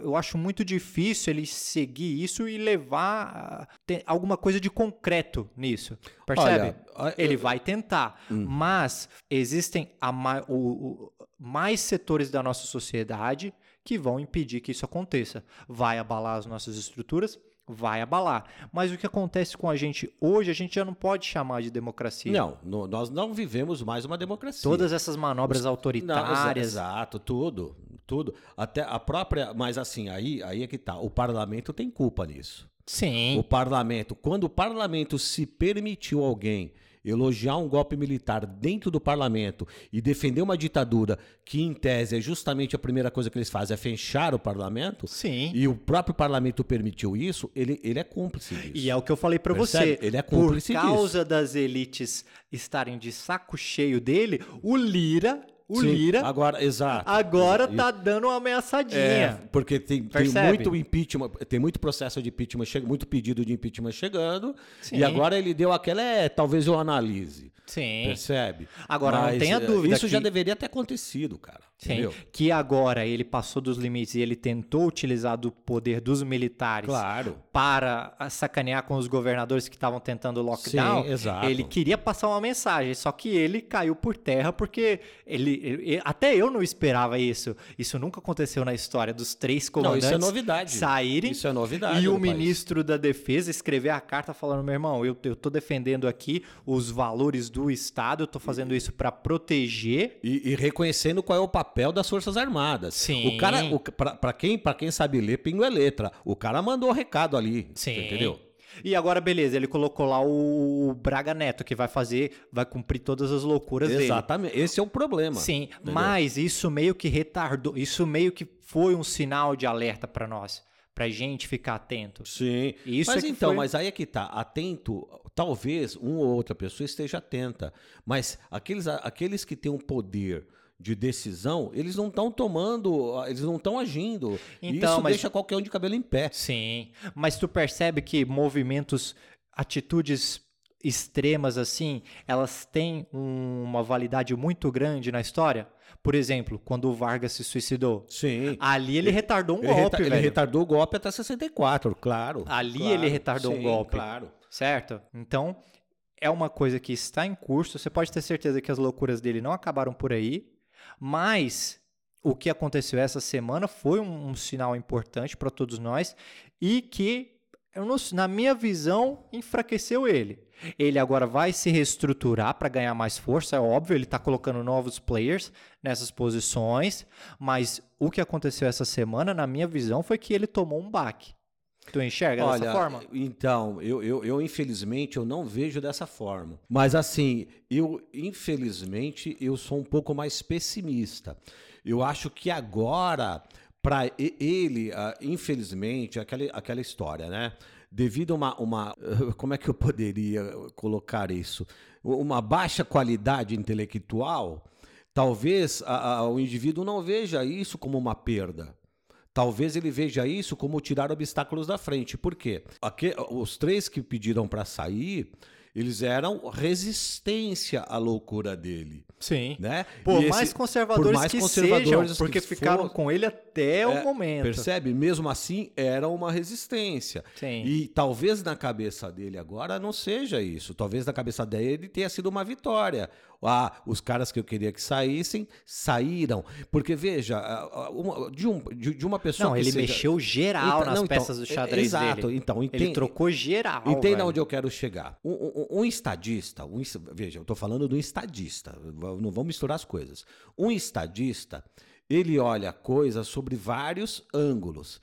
eu acho muito difícil ele seguir isso e levar ah, alguma coisa de concreto nisso. Percebe? Olha, ele eu- vai tentar, mas existem ma- o- o- mais setores da nossa sociedade que vão impedir que isso aconteça. Vai abalar as nossas estruturas, vai abalar. Mas o que acontece com a gente hoje, a gente já não pode chamar de democracia. Não, no- nós não vivemos mais uma democracia. Todas essas manobras Não, exa- autoritárias. exato, tudo, tudo. Até a própria, mas assim, aí, aí é que tá. O parlamento tem culpa nisso. Sim. O parlamento, quando o parlamento se permitiu alguém elogiar um golpe militar dentro do parlamento e defender uma ditadura que, em tese, é justamente a primeira coisa que eles fazem, é fechar o parlamento, Sim. e o próprio parlamento permitiu isso, ele, ele é cúmplice disso. E é o que eu falei pra Percebe? você. Ele é Por cúmplice causa das elites estarem de saco cheio dele, o Lira, o Sim, Lira, Agora, exato. agora tá dando uma ameaçadinha. É, porque tem, tem muito impeachment, tem muito processo de impeachment, muito pedido de impeachment chegando, Sim. e agora ele deu aquela, é, talvez eu analise. Sim. Percebe? Agora, não tenha eh, dúvida Isso já que- deveria ter acontecido, cara. Sim, Entendeu? que agora ele passou dos limites e ele tentou utilizar do poder dos militares Claro. para sacanear com os governadores que estavam tentando o lockdown. Sim, exato. Ele queria passar uma mensagem, só que ele caiu por terra porque ele, ele- até eu não esperava isso. Isso nunca aconteceu na história dos três Não, comandantes isso é novidade. saírem Isso é novidade. e o no país. ministro da Defesa escrever a carta falando: meu irmão, eu, eu tô defendendo aqui os valores do Estado, eu tô fazendo isso para proteger. E, e reconhecendo qual é o papel das Forças Armadas. Sim. O cara, pra quem, pra quem sabe ler, pingo é letra. O cara mandou o recado ali. Sim. Entendeu? E agora, beleza, ele colocou lá o Braga Neto, que vai fazer, vai cumprir todas as loucuras dele. Exatamente. Esse é o problema. Sim, entendeu? mas isso meio que retardou, isso meio que foi um sinal de alerta para nós, pra gente ficar atento. Sim. Isso mas é então, foi- mas aí é que tá. Atento, talvez uma ou outra pessoa esteja atenta. Mas aqueles, aqueles que têm um poder de decisão, eles não estão tomando, eles não estão agindo. Então, isso mas- deixa qualquer um de cabelo em pé. Sim, mas tu percebe que movimentos, atitudes extremas assim, elas têm um- uma validade muito grande na história? Por exemplo, quando o Vargas se suicidou. Sim. Ali ele retardou um Ele, golpe, reta- ele retardou o golpe até 64, claro. Ali Claro, ele retardou um sim, golpe. Claro. Certo? Então, é uma coisa que está em curso. Você pode ter certeza que as loucuras dele não acabaram por aí. Mas o que aconteceu essa semana foi um, um sinal importante para todos nós e que, na minha visão, enfraqueceu ele. Ele agora vai se reestruturar para ganhar mais força, é óbvio, ele está colocando novos players nessas posições, mas o que aconteceu essa semana, na minha visão, foi que ele tomou um baque. Tu enxerga Olha, dessa forma? então, eu, eu, eu, infelizmente eu não vejo dessa forma. Mas assim, eu infelizmente eu sou um pouco mais pessimista. Eu acho que agora para ele, ah, infelizmente, aquela, aquela história, né? Devido a uma, uma como é que eu poderia colocar isso? Uma baixa qualidade intelectual, talvez a- a- o indivíduo não veja isso como uma perda. Talvez ele veja isso como tirar obstáculos da frente. Por quê? Aque- os três que pediram para sair, eles eram resistência à loucura dele, Sim. né? Por E mais esse- conservadores por mais que conservadores sejam, porque que ficaram for- com ele a- até É, o momento. Percebe? Mesmo assim, era uma resistência. Sim. E talvez na cabeça dele agora não seja isso. Talvez na cabeça dele tenha sido uma vitória. Ah, os caras que eu queria que saíssem, saíram. Porque, veja, uma- de, um- de- de uma pessoa Não, ele seja- mexeu geral Então, nas não, então, peças do é- xadrez exato, dele. então, Ele entende- trocou geral. Entenda velho. onde eu quero chegar. Um, um- um estadista, um veja, eu estou falando do estadista, não vamos misturar as coisas. Um estadista, ele olha coisas sobre vários ângulos,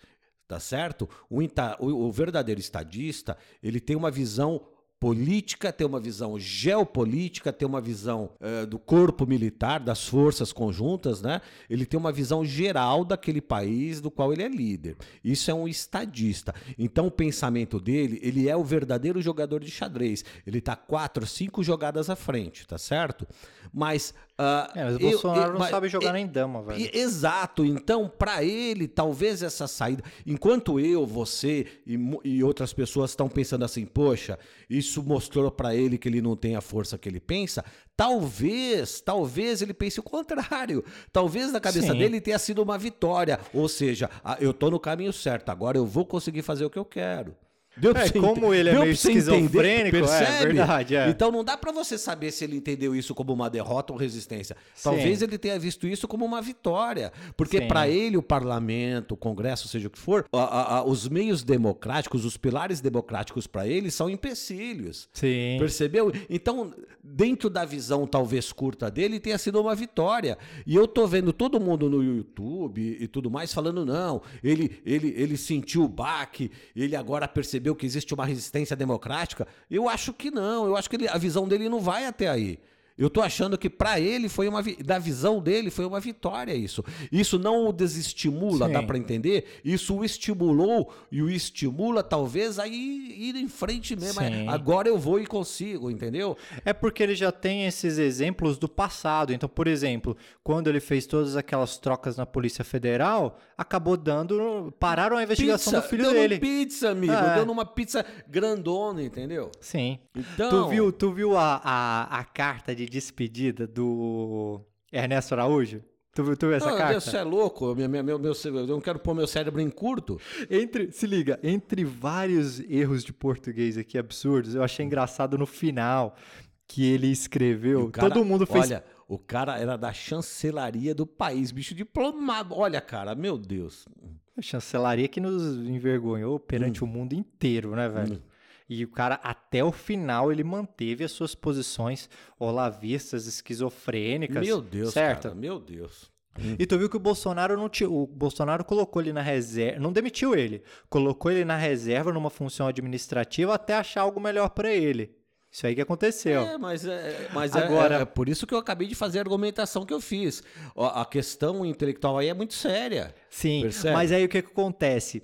tá certo? O, o- o verdadeiro estadista, ele tem uma visão política, tem uma visão geopolítica, tem uma visão eh, do corpo militar, das forças conjuntas, né? Ele tem uma visão geral daquele país do qual ele é líder. Isso é um estadista. Então o pensamento dele, ele é o verdadeiro jogador de xadrez. Ele tá quatro, cinco jogadas à frente, tá certo? Mas ah, É, mas o Bolsonaro eu- não mas- sabe jogar eu- nem dama, velho. Exato. Então, para ele, talvez essa saída. Enquanto eu, você e, e outras pessoas estão pensando assim, poxa, isso mostrou para ele que ele não tem a força que ele pensa. Talvez, talvez ele pense o contrário. Talvez na cabeça Sim. dele tenha sido uma vitória. Ou seja, ah, eu tô no caminho certo. Agora eu vou conseguir fazer o que eu quero. Deu É, como ele é meio esquizofrênico, é, Percebe? verdade, é. Então não dá para você saber se ele entendeu isso como uma derrota ou resistência. Sim. Talvez ele tenha visto isso como uma vitória, porque Sim. para ele o parlamento, o Congresso, seja o que for, a- a- a- os meios democráticos, os pilares democráticos para ele são empecilhos. Sim. Percebeu? Então, dentro da visão talvez curta dele, tenha sido uma vitória. E eu tô vendo todo mundo no YouTube e tudo mais falando, não, ele, ele, ele sentiu o baque, ele agora percebeu que existe uma resistência democrática. Eu acho que não, eu acho que ele- a visão dele não vai até aí. Eu tô achando que para ele foi uma da visão dele foi uma vitória isso. Isso não o desestimula, Sim. dá para entender? Isso o estimulou e o estimula talvez a ir, ir em frente mesmo. Sim. Agora eu vou e consigo, entendeu? É porque ele já tem esses exemplos do passado. Então, por exemplo, quando ele fez todas aquelas trocas na Polícia Federal, acabou dando. Pararam a investigação do filho deu dele. pizza, amigo. É. Deu numa pizza grandona, entendeu? Sim. Então, Tu viu, tu viu a, a, a carta de despedida do Ernesto Araújo? Tu viu, tu viu essa Ah, carta? Você é louco? Meu, meu, meu, eu não quero pôr meu cérebro em curto. Entre, se liga, entre vários erros de português aqui absurdos, eu achei engraçado no final que ele escreveu. cara- todo mundo fez. Olha, o cara era da chancelaria do país, bicho diplomado. Olha, cara, meu Deus. A chancelaria que nos envergonhou perante Hum. o mundo inteiro, né, velho? E o cara, até o final, ele manteve as suas posições olavistas, esquizofrênicas. Meu Deus, certo? cara, meu Deus. E tu viu que o Bolsonaro não ti- o Bolsonaro colocou ele na reserva, não demitiu ele, colocou ele na reserva numa função administrativa até achar algo melhor pra ele. Isso aí que aconteceu. É, mas, é, mas Agora- é, é por isso que eu acabei de fazer a argumentação que eu fiz. A questão intelectual aí é muito séria. Sim, Percebe? mas aí o que, que acontece?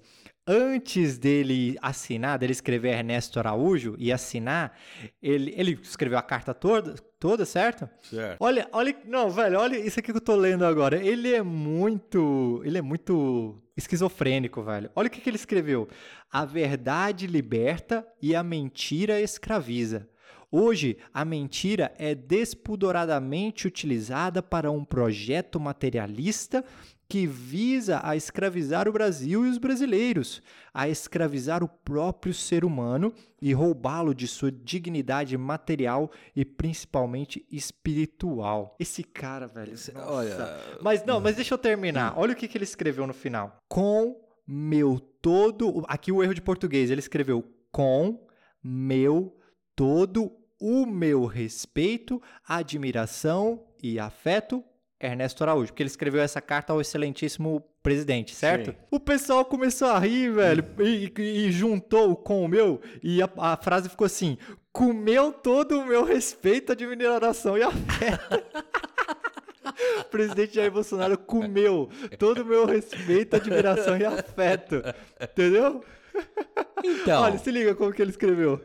Antes dele assinar, dele escrever Ernesto Araújo e assinar, ele, ele escreveu a carta toda, toda, certo? Certo. Olha, olha, não, velho, olha isso aqui que eu tô lendo agora. Ele é muito, ele é muito esquizofrênico, velho. Olha o que, que ele escreveu. A verdade liberta e a mentira escraviza. Hoje, a mentira é despudoradamente utilizada para um projeto materialista que visa a escravizar o Brasil e os brasileiros, a escravizar o próprio ser humano e roubá-lo de sua dignidade material e principalmente espiritual. Esse cara, velho. nossa. olha- Mas não, mas deixa eu terminar. Olha o que, que ele escreveu no final. Com meu todo. Aqui o erro de português. Ele escreveu com meu todo o meu respeito, admiração e afeto Ernesto Araújo, porque ele escreveu essa carta ao excelentíssimo presidente, certo? Sim. O pessoal começou a rir, velho, e, e- juntou com o meu, e a, a frase ficou assim: comeu todo o meu respeito, admiração e afeto. O presidente Jair Bolsonaro comeu todo o meu respeito, admiração e afeto. Entendeu? Então, Olha, se liga como que ele escreveu.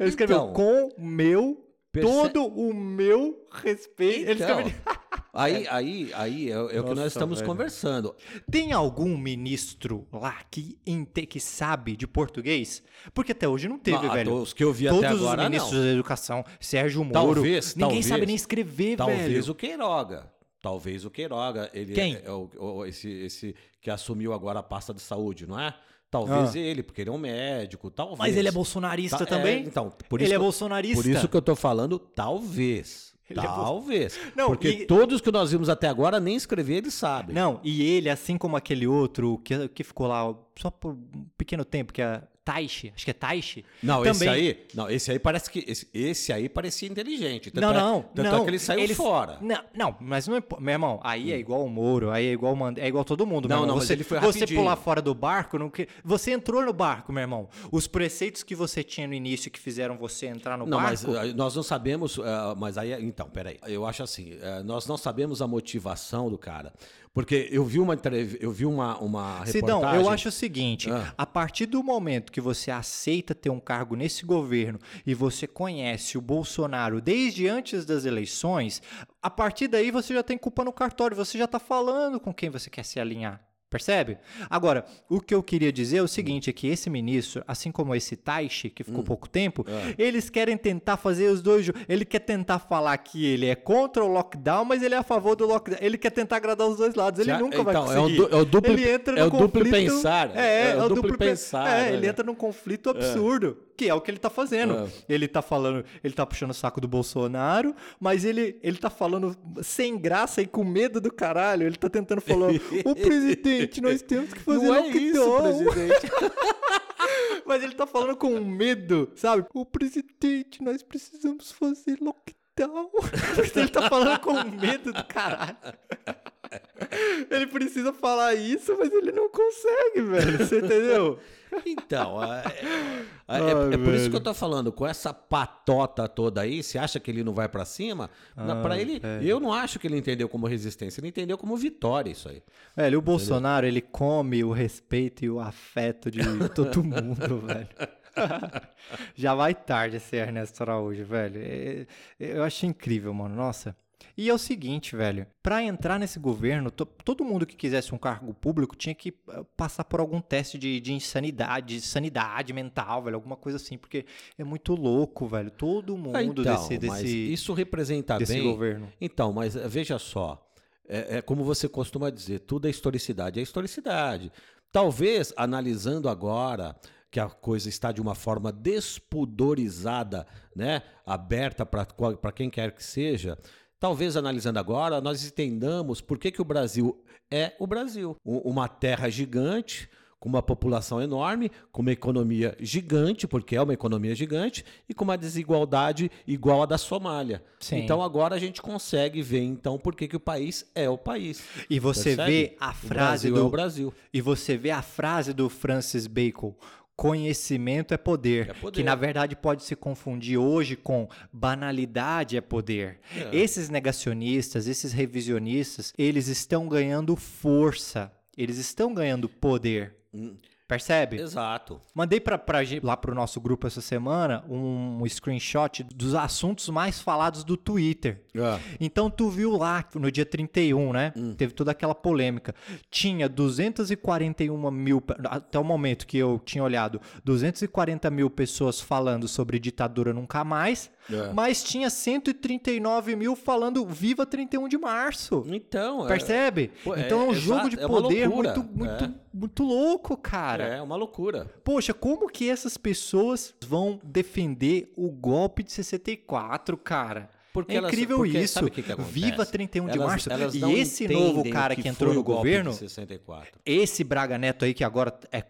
Ele escreveu Então, com meu, perce- todo o meu respeito. Ele então, escreveu... aí, aí, aí é, é o que nós estamos velho. conversando. Tem algum ministro lá que, inte- que sabe de português? Porque até hoje não teve, Ah, velho. Os que eu vi Todos até agora, os ministros não. da educação, Sérgio Moro, Talvez, ninguém talvez. sabe nem escrever, Talvez velho. o Queiroga. Talvez o Queiroga, ele Quem? é o, o- esse, esse que assumiu agora a pasta de saúde, não é? Talvez Ah. ele, porque ele é um médico, talvez. Mas ele é bolsonarista Tá- também? é, então, por ele isso é que eu- bolsonarista. Por isso que eu tô falando, talvez. Ele é talvez. Não, porque e- todos que nós vimos até agora nem escrever eles sabem. Não, e ele, assim como aquele outro que, que ficou lá só por um pequeno tempo, que é Taishi, acho que é Taishi. Não, esse também- aí, não, esse aí parece que esse, esse aí parecia inteligente. Tanto Não, é- não, tanto não. é que ele saiu Eles- fora. Não, não, mas não é. Meu irmão, aí é igual o Moro, aí é igual o Mand... é igual todo mundo. meu Não, irmão. não, mas você, ele foi Você rapidinho. pular fora do barco, não... que- você entrou no barco, meu irmão. Os preceitos que você tinha no início que fizeram você entrar no Não, mas barco. eh, nós não sabemos, eh, mas aí, então, peraí. Eu acho assim, eh, nós não sabemos a motivação do cara. Porque eu vi uma eu vi uma, uma Sidão, reportagem... eu acho o seguinte: Ah. a partir do momento que você aceita ter um cargo nesse governo e você conhece o Bolsonaro desde antes das eleições, a partir daí você já tem culpa no cartório, você já tá falando com quem você quer se alinhar. Percebe? Agora, o que eu queria dizer é o seguinte: é que esse ministro, assim como esse Taishi, que Hum. ficou pouco tempo, É. eles querem tentar fazer os dois. Ele quer tentar falar que ele é contra o lockdown, mas ele é a favor do lockdown. Ele quer tentar agradar os dois lados. Ele Já- nunca vai então, é o conseguir. é o duplo- ele entra é no o duplo conflito- pensar, É, é o é o duplo duplo pe- pensar, É, né? ele entra num conflito absurdo, que é o que ele tá fazendo. É. Ele tá falando, ele tá puxando o saco do Bolsonaro, mas ele, ele tá falando sem graça e com medo do caralho. Ele tá tentando falar: "Ô presidente, nós temos que fazer Não é lockdown." presidente. Mas ele tá falando com medo, sabe? O presidente, nós precisamos fazer lockdown. ele tá falando com medo do caralho. Ele precisa falar isso, mas ele não consegue, velho. Você entendeu? Então, é, é- é- Ai, é por isso que eu tô falando, com essa patota toda aí, você acha que ele não vai pra cima? Ai, ele, velho. eu não acho que ele entendeu como resistência, ele entendeu como vitória isso aí. Velho, o Bolsonaro, ele come o respeito e o afeto de todo mundo, velho. Já vai tarde esse Ernesto Araújo, velho. É- Eu acho incrível, mano. Nossa. E é o seguinte, velho. Pra entrar nesse governo, to- todo mundo que quisesse um cargo público tinha que eh, passar por algum teste de, de insanidade, de sanidade mental, velho. Alguma coisa assim, porque é muito louco, velho. Todo mundo Ah, então, desse, mas desse, isso representa desse bem. governo. Então, mas eh, veja só, é, é como você costuma dizer, tudo é historicidade, é historicidade. Talvez, analisando agora que a coisa está de uma forma despudorizada, né, aberta para quem quer que seja, talvez analisando agora nós entendamos por que, que o Brasil é o Brasil. Uma terra gigante, com uma população enorme, com uma economia gigante, porque é uma economia gigante, e com uma desigualdade igual à da Somália. Sim. Então agora a gente consegue ver então por que, que o país é o país. E você Percebe? vê a frase Brasil do é o Brasil. E você vê a frase do Francis Bacon: conhecimento é poder, É poder. que na verdade pode se confundir hoje com banalidade é poder. É. Esses negacionistas, esses revisionistas, eles estão ganhando força, eles estão ganhando poder. Hum. Percebe? Exato. Mandei pra, pra lá pro nosso grupo essa semana um screenshot dos assuntos mais falados do Twitter. Então tu viu lá no dia 31, né? Teve toda aquela polêmica. Tinha 241 mil, até o momento que eu tinha olhado, 240 mil pessoas falando sobre ditadura nunca mais, É. mas tinha 139 mil falando viva 31 de março. Então, é- Percebe? É- então é um jogo de é poder muito, muito, é. muito louco, cara. É uma loucura. Poxa, como que essas pessoas vão defender o golpe de 64, cara? Porque é elas- incrível porque isso. que que? Viva 31 de Elas- março. elas e esse novo cara que, foi entrou no governo, de 64. esse Braga Neto aí que agora é, é,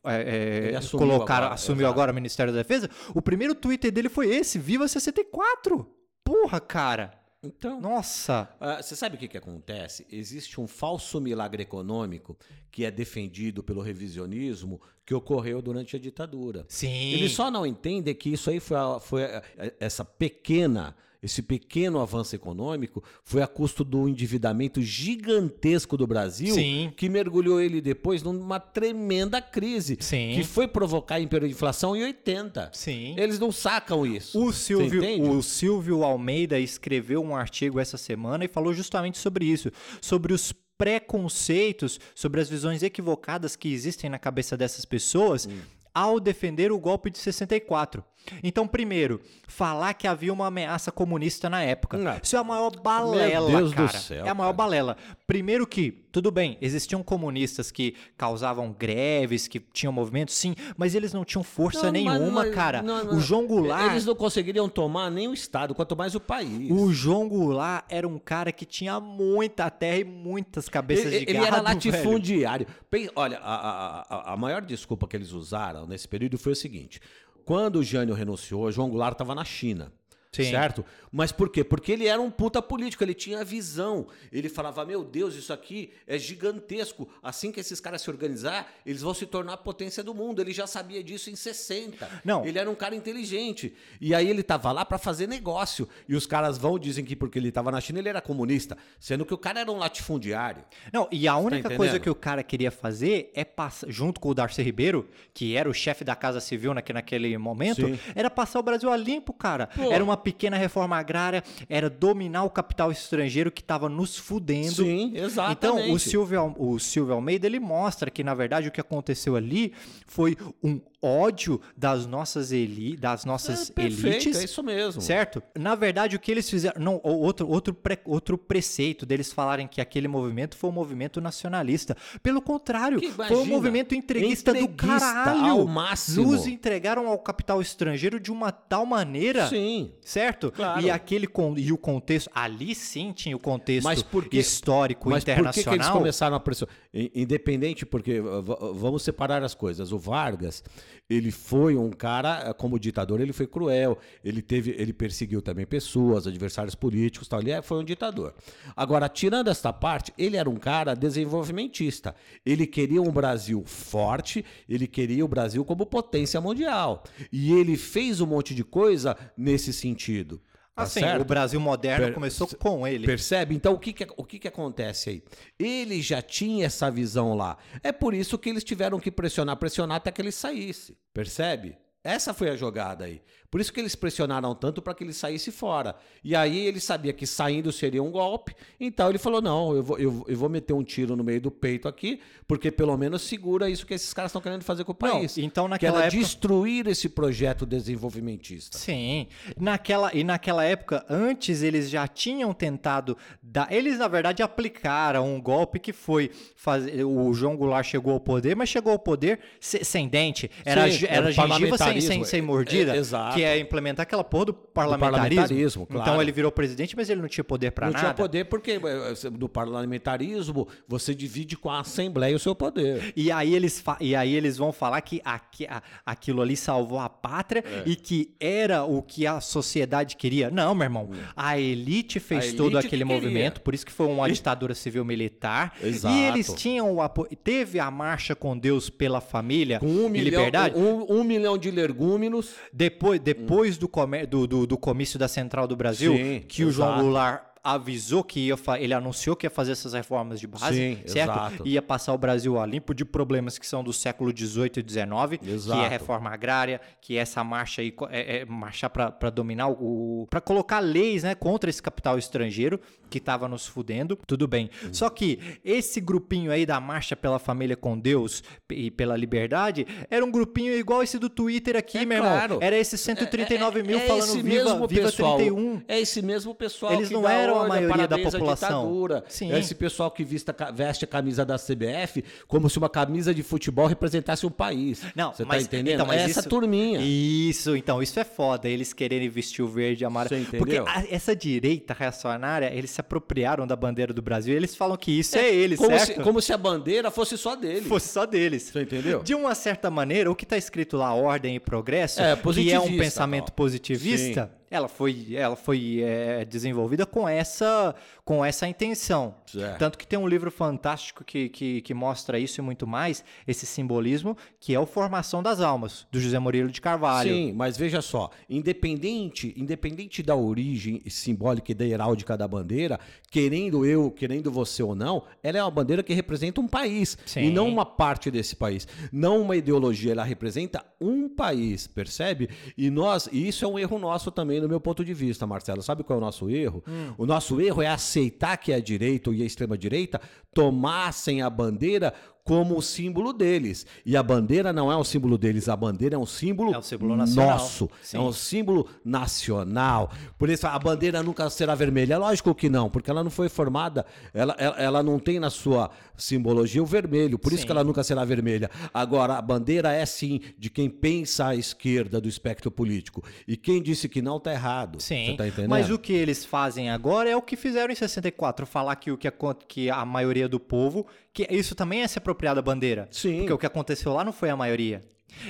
é, assumiu colocaram, agora, assumiu exato. agora o Ministério da Defesa, o primeiro Twitter dele foi esse, Viva 64. Porra, cara. Então, Nossa. Ah, você sabe o que, que acontece? Existe um falso milagre econômico que é defendido pelo revisionismo que ocorreu durante a ditadura. Sim. Eles só não entendem que isso aí foi, a- foi a- essa pequena, esse pequeno avanço econômico foi a custo do endividamento gigantesco do Brasil, Sim. que mergulhou ele depois numa tremenda crise, Sim. que foi provocar a hiperinflação em 80. Sim. Eles não sacam isso. O Silvio, o Silvio Almeida escreveu um artigo essa semana e falou justamente sobre isso, sobre os preconceitos, sobre as visões equivocadas que existem na cabeça dessas pessoas. ao defender o golpe de 64. Então, primeiro, falar que havia uma ameaça comunista na época. Não. Isso é a maior balela, Deus do cara. céu, é a maior cara. balela. Primeiro que, tudo bem, existiam comunistas que causavam greves, que tinham movimentos, sim, mas eles não tinham força Não, mas nenhuma, não- cara. não, não. O João Goulart... Eles não conseguiriam tomar nem o Estado, quanto mais o país. O João Goulart era um cara que tinha muita terra e muitas cabeças Ele, de ele gado, era velho. latifundiário. Pen- Olha, a, a- a- a maior desculpa que eles usaram nesse período foi o seguinte: quando o Jânio renunciou, João Goulart estava na China. Sim. Certo? Mas por quê? Porque ele era um puta político, ele tinha visão. Ele falava: Meu Deus, isso aqui é gigantesco. Assim que esses caras se organizar, eles vão se tornar a potência do mundo. Ele já sabia disso em 60. Não. Ele era um cara inteligente. E aí ele tava lá para fazer negócio. E os caras vão, dizem que porque ele tava na China, ele era comunista. Sendo que o cara era um latifundiário. Não, e a única entendendo? coisa que o cara queria fazer é passar, junto com o Darcy Ribeiro, que era o chefe da Casa Civil naque, naquele momento, Sim. era passar o Brasil a limpo, cara. Pô. Era uma pequena reforma agrária, era dominar o capital estrangeiro que tava nos fudendo. Sim, exatamente. Então, o Silvio, o Silvio Almeida, ele mostra que, na verdade, o que aconteceu ali foi um ódio das nossas, eli das nossas É perfeito, elites. é isso mesmo. Certo? Na verdade, o que eles fizeram. Não, outro, outro, pre- outro preceito deles falarem que aquele movimento foi um movimento nacionalista. Pelo contrário, Que foi um imagina, movimento entreguista, do entreguista caralho. ao máximo. Nos entregaram ao capital estrangeiro de uma tal maneira. Sim. Certo? Claro. E aquele e o contexto. Ali sim tinha o contexto Mas por que- histórico Mas por que, que eles internacional. começaram a pressionar? In- Independente, porque uh, vamos separar as coisas. O Vargas, ele foi um cara, uh, como ditador, ele foi cruel. Ele teve, ele perseguiu também pessoas, adversários políticos, tal. Ele é- foi um ditador. Agora, tirando esta parte, ele era um cara desenvolvimentista. Ele queria um Brasil forte, ele queria o Brasil como potência mundial. E ele fez um monte de coisa nesse sentido. Tá Assim, certo? o Brasil moderno Per- começou com ele. Percebe? Então, o que, que, o que, que acontece aí? Ele já tinha essa visão lá. É por isso que eles tiveram que pressionar, pressionar até que ele saísse. Percebe? Essa foi a jogada aí. Por isso que eles pressionaram tanto para que ele saísse fora. E aí ele sabia que saindo seria um golpe. Então ele falou: não, eu vou, eu, eu vou meter um tiro no meio do peito aqui, porque pelo menos segura isso que esses caras estão querendo fazer com o Não, país. então que naquela era época- destruir esse projeto desenvolvimentista. Sim. Naquela, e naquela época, antes eles já tinham tentado dar. Eles, na verdade, aplicaram um golpe que foi fazer. O João Goulart chegou ao poder, mas chegou ao poder se- sem dente. Era, Sim, era era gengiva sem, sem, sem mordida. É, exato. Que é implementar aquela porra do parlamentarismo. parlamentarismo, claro. Então ele virou presidente, mas ele não tinha poder não nada. tinha poder porque eh, no parlamentarismo você divide com a Assembleia o seu poder. E aí eles, e aí eles vão falar que aqui- aquilo ali salvou a pátria É. e que era o que a sociedade queria. Não, meu irmão. A elite fez Hum. A elite todo que aquele queria. movimento, por isso que foi uma ditadura civil militar. Exato. E eles tinham o apoio. Teve a marcha com Deus pela família Com um e milhão, liberdade. um, um milhão de lergúminos. Depois, depois do, come- do, do, do comício da Central do Brasil, Sim, que o João exato. Goulart avisou que ia, ele anunciou que ia fazer essas reformas de base, Sim, certo? exato. Ia passar o Brasil a limpo de problemas que são do século XVIII e XIX, que é a reforma agrária, que é essa marcha aí, é, é marchar para dominar o, para colocar leis, né, contra esse capital estrangeiro que estava nos fudendo. Tudo bem. Uhum. Só que esse grupinho aí da marcha pela família com Deus e pela liberdade era um grupinho igual esse do Twitter aqui, É meu claro. irmão. Era esses 139 mil É falando esse viva, mesmo viva pessoal, 31. É esse mesmo pessoal Eles que não dá a maioria da população. Sim. É esse pessoal que vista, veste a camisa da CBF como se uma camisa de futebol representasse um país. Não, Você tá mas, entendendo? Então, mas é essa isso- turminha. Isso, então, isso é foda, eles quererem vestir o verde e amarelo. Porque a- essa direita reacionária, eles se apropriaram da bandeira do Brasil e eles falam que isso é, eles, como, certo? se, como se a bandeira fosse só dele. Fosse só deles. Você entendeu? De uma certa maneira, o que está escrito lá, ordem e progresso, É, que é um pensamento tal. positivista, ela foi, ela foi é, desenvolvida com essa, com essa intenção. Certo. Tanto que tem um livro fantástico que, que, que mostra isso e muito mais, esse simbolismo, que é o Formação das Almas, do José Murilo de Carvalho. Sim, mas veja só, independente, independente da origem simbólica e da heráldica da bandeira, querendo eu, querendo você ou não, ela é uma bandeira que representa um país Sim. e não uma parte desse país, não uma ideologia, ela representa um país, percebe? E nós, e isso é um erro nosso também no meu ponto de vista, Marcelo. Sabe qual é o nosso erro? O nosso erro é aceitar que a direita e a extrema direita tomassem a bandeira como o símbolo deles. E a bandeira não é um símbolo deles, a bandeira é um símbolo, É um símbolo nosso. Sim. É um símbolo nacional. Por isso a bandeira nunca será vermelha. É lógico que não, porque ela não foi formada, ela, ela, ela não tem na sua simbologia o vermelho, por isso Sim. que ela nunca será vermelha. Agora, a bandeira é sim de quem pensa à esquerda do espectro político. E quem disse que não tá errado. Sim, tá entendendo? mas o que eles fazem agora é o que fizeram em 64, falar que o que, acon- que a maioria do povo, que isso também é se apropriar da bandeira. Sim. Porque o que aconteceu lá não foi a maioria.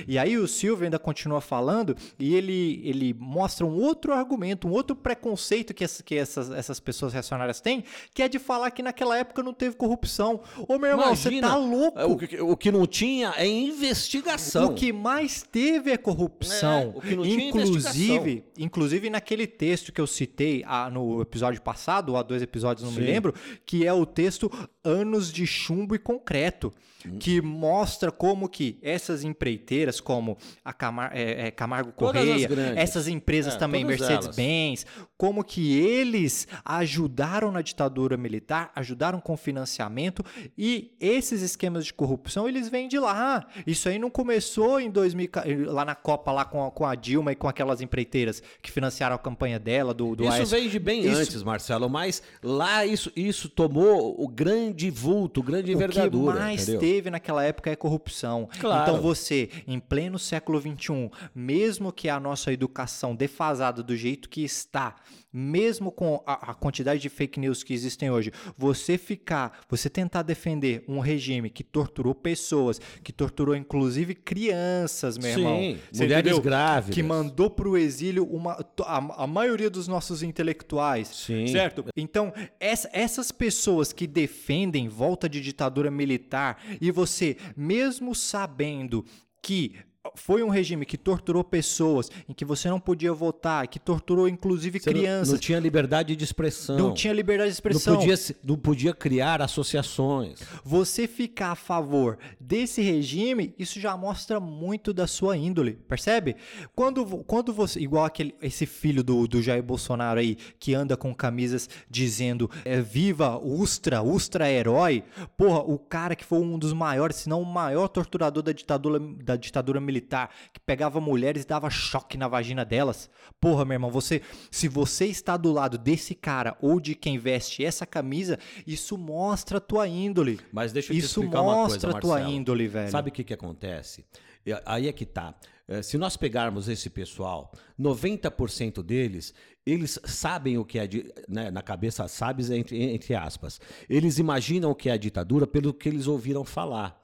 E aí o Silvio ainda continua falando e ele, ele mostra um outro argumento, um outro preconceito que, essa- que essas, essas pessoas reacionárias têm, que é de falar que naquela época não teve corrupção. Ô meu irmão, você Imagina, tá louco? O que, o que não tinha é investigação. O que mais teve é corrupção. É, o que não tinha é inclusive, inclusive naquele texto que eu citei ah, no episódio passado, ou há dois episódios, não me Sim. lembro, que é o texto Anos de Chumbo e Concreto, Que mostra como que essas empreiteiras, como a Camar- é, é, Camargo Todas as Correia, essas empresas É, também, Mercedes-Benz, como que eles ajudaram na ditadura militar, ajudaram com financiamento e esses esquemas de corrupção eles vêm de lá. Isso aí não começou em 2000 ca- lá na Copa lá com a, com a Dilma e com aquelas empreiteiras que financiaram a campanha dela do, do Isso AS. veio de bem Isso- antes, Marcelo, mas lá isso, isso tomou o grande vulto, grande envergadura. O que mais entendeu? teve naquela época é corrupção. Claro. Então você, em pleno século XXI, mesmo que a nossa educação defasada do jeito que está, mesmo com a, a quantidade de fake news que existem hoje, você ficar, você tentar defender um regime que torturou pessoas, que torturou inclusive crianças, meu Sim, irmão. Mulheres entendeu? grávidas. Que mandou pro exílio uma, a, a maioria dos nossos intelectuais. Sim. Certo? Então, essa- essas pessoas que defendem volta de ditadura militar e você, mesmo sabendo que foi um regime que torturou pessoas, em que você não podia votar, que torturou inclusive Você não- crianças, Não, tinha liberdade de expressão. não tinha liberdade de Não expressão. podia, se- não podia criar associações. Você ficar a favor desse regime, isso já mostra muito da sua índole, percebe? Quando, quando você, igual aquele, esse filho do, do Jair Bolsonaro aí, que anda com camisas dizendo é, viva Ustra, Ustra é herói, porra, o cara que foi um dos maiores, se não o maior torturador da ditadura, da ditadura militar, que pegava mulheres e dava choque na vagina delas. Porra, meu irmão, você, se você está do lado desse cara ou de quem veste essa camisa, isso mostra a tua índole. Mas deixa eu te Isso explicar uma coisa, mostra a tua Marcelo. índole, velho. Sabe o que, que acontece? E Aí é que tá. Eh, Se nós pegarmos esse pessoal, 90% deles, eles sabem o que é, di- né, na cabeça, sabes entre, entre aspas. Eles imaginam o que é a ditadura pelo que eles ouviram falar.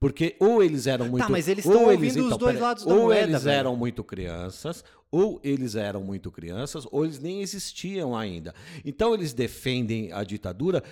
Porque ou eles eram muito. mas eles ou estão ouvindo os dois peraí, lados da ou moeda, eles velho. eram muito crianças, ou eles eram muito crianças, ou eles nem existiam ainda. Então eles defendem a ditadura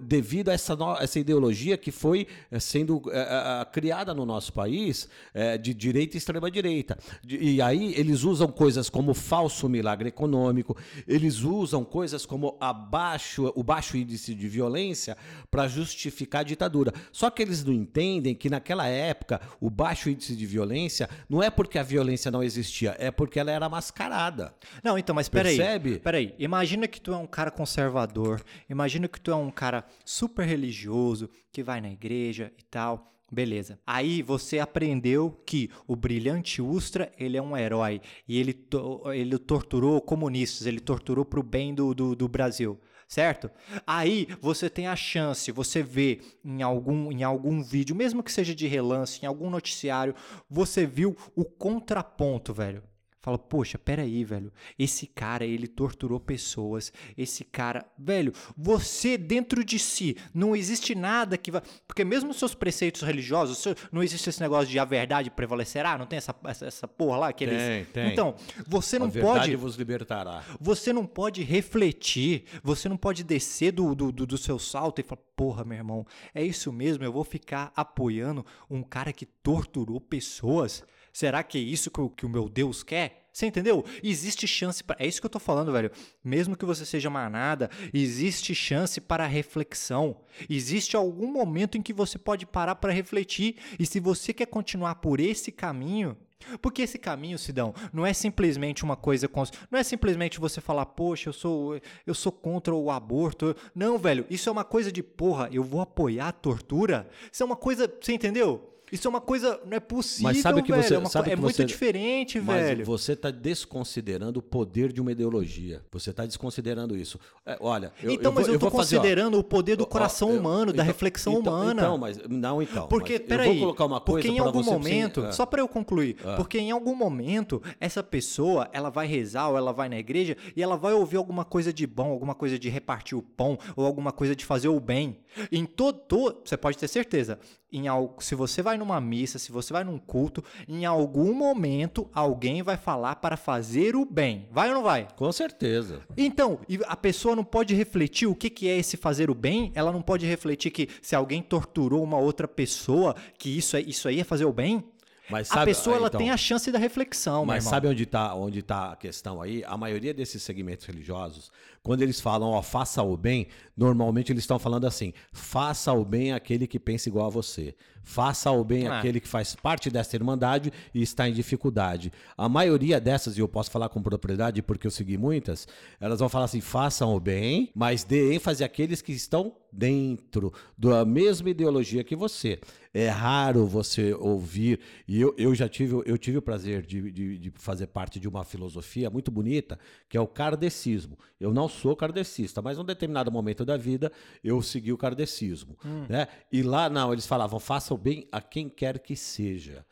devido a essa, essa ideologia que foi eh, sendo eh, criada no nosso país eh, de direita e extrema direita. De- E aí eles usam coisas como falso milagre econômico, eles usam coisas como a baixo- o baixo índice de violência para justificar a ditadura. Só que eles não entendem que naquela época o baixo índice de violência não é porque a violência não existia, é porque ela era mascarada. Não, então, mas peraí. Percebe? Peraí, imagina que tu é um cara conservador, imagina que tu é um cara super religioso, que vai na igreja e tal. Beleza. Aí você aprendeu que o brilhante Ustra, ele é um herói. E ele, to- ele torturou comunistas, ele torturou pro bem do, do, do Brasil. Certo? Aí você tem a chance, você vê em algum, em algum vídeo, mesmo que seja de relance, em algum noticiário, você viu o contraponto, velho. Fala, poxa, peraí, velho. Esse cara, ele torturou pessoas. Esse cara. Velho, você dentro de si, não existe nada que vai. Porque mesmo os seus preceitos religiosos, não existe esse negócio de a verdade prevalecerá? Não tem essa, essa, essa porra lá? Que eles... Tem, tem. Então, você não a verdade pode. vos libertará. Você não pode refletir, você não pode descer do, do, do, do seu salto e falar, porra, meu irmão, é isso mesmo, eu vou ficar apoiando um cara que torturou pessoas? Será que é isso que o, que o meu Deus quer? Você entendeu? Existe chance para. É isso que eu tô falando, velho. Mesmo que você seja manada, existe chance para reflexão. Existe algum momento em que você pode parar para refletir. E se você quer continuar por esse caminho, Porque esse caminho, Sidão, não é simplesmente uma coisa. cons- Não é simplesmente você falar, poxa, eu sou, eu sou contra o aborto. Não, velho, isso é uma coisa de porra, eu vou apoiar a tortura. Isso é uma coisa. Você entendeu? Isso é uma coisa. Não é possível. Mas sabe que velho, você- é uma sabe é que muito você- diferente, Mas velho. você está desconsiderando o poder de uma ideologia. Você está desconsiderando isso. É, olha, eu, então, mas eu, tô vou fazer, ó, considerando o poder do ó, coração eu- humano, da então- reflexão então- humana. Então, mas não então. Porque, mas eu peraí, vou colocar uma coisa porque em algum momento, ah. só para eu concluir, porque em algum momento essa pessoa, ela vai rezar ou ela vai na igreja e ela vai ouvir alguma coisa de bom, alguma coisa de repartir o pão ou alguma coisa de fazer o bem. Em todo, to- você pode ter certeza, em al- se você vai numa missa, se você vai num culto, em algum momento alguém vai falar para fazer o bem. Vai ou não vai? Com certeza. Então, a pessoa não pode refletir o que, que é esse fazer o bem, ela não pode refletir que se alguém torturou uma outra pessoa, que isso, é, isso aí é fazer o bem. Mas a sabe- pessoa ah, ela então, tem a chance da reflexão, Mas sabe onde está onde tá a questão aí? A maioria desses segmentos religiosos, quando eles falam, ó, faça o bem, normalmente eles estão falando assim: faça o bem àquele que pensa igual a você. Faça o bem Ah. àquele que faz parte dessa irmandade e está em dificuldade. A maioria dessas, e eu posso falar com propriedade porque eu segui muitas, elas vão falar assim: façam o bem, mas dê ênfase àqueles que estão dentro da mesma ideologia que você. É raro você ouvir, e eu, eu já tive, eu tive o prazer de, de, de fazer parte de uma filosofia muito bonita, que é o kardecismo. Eu não sou kardecista, mas num determinado momento da vida eu segui o kardecismo. Né? E lá, não, eles falavam, faça o bem a quem quer que seja.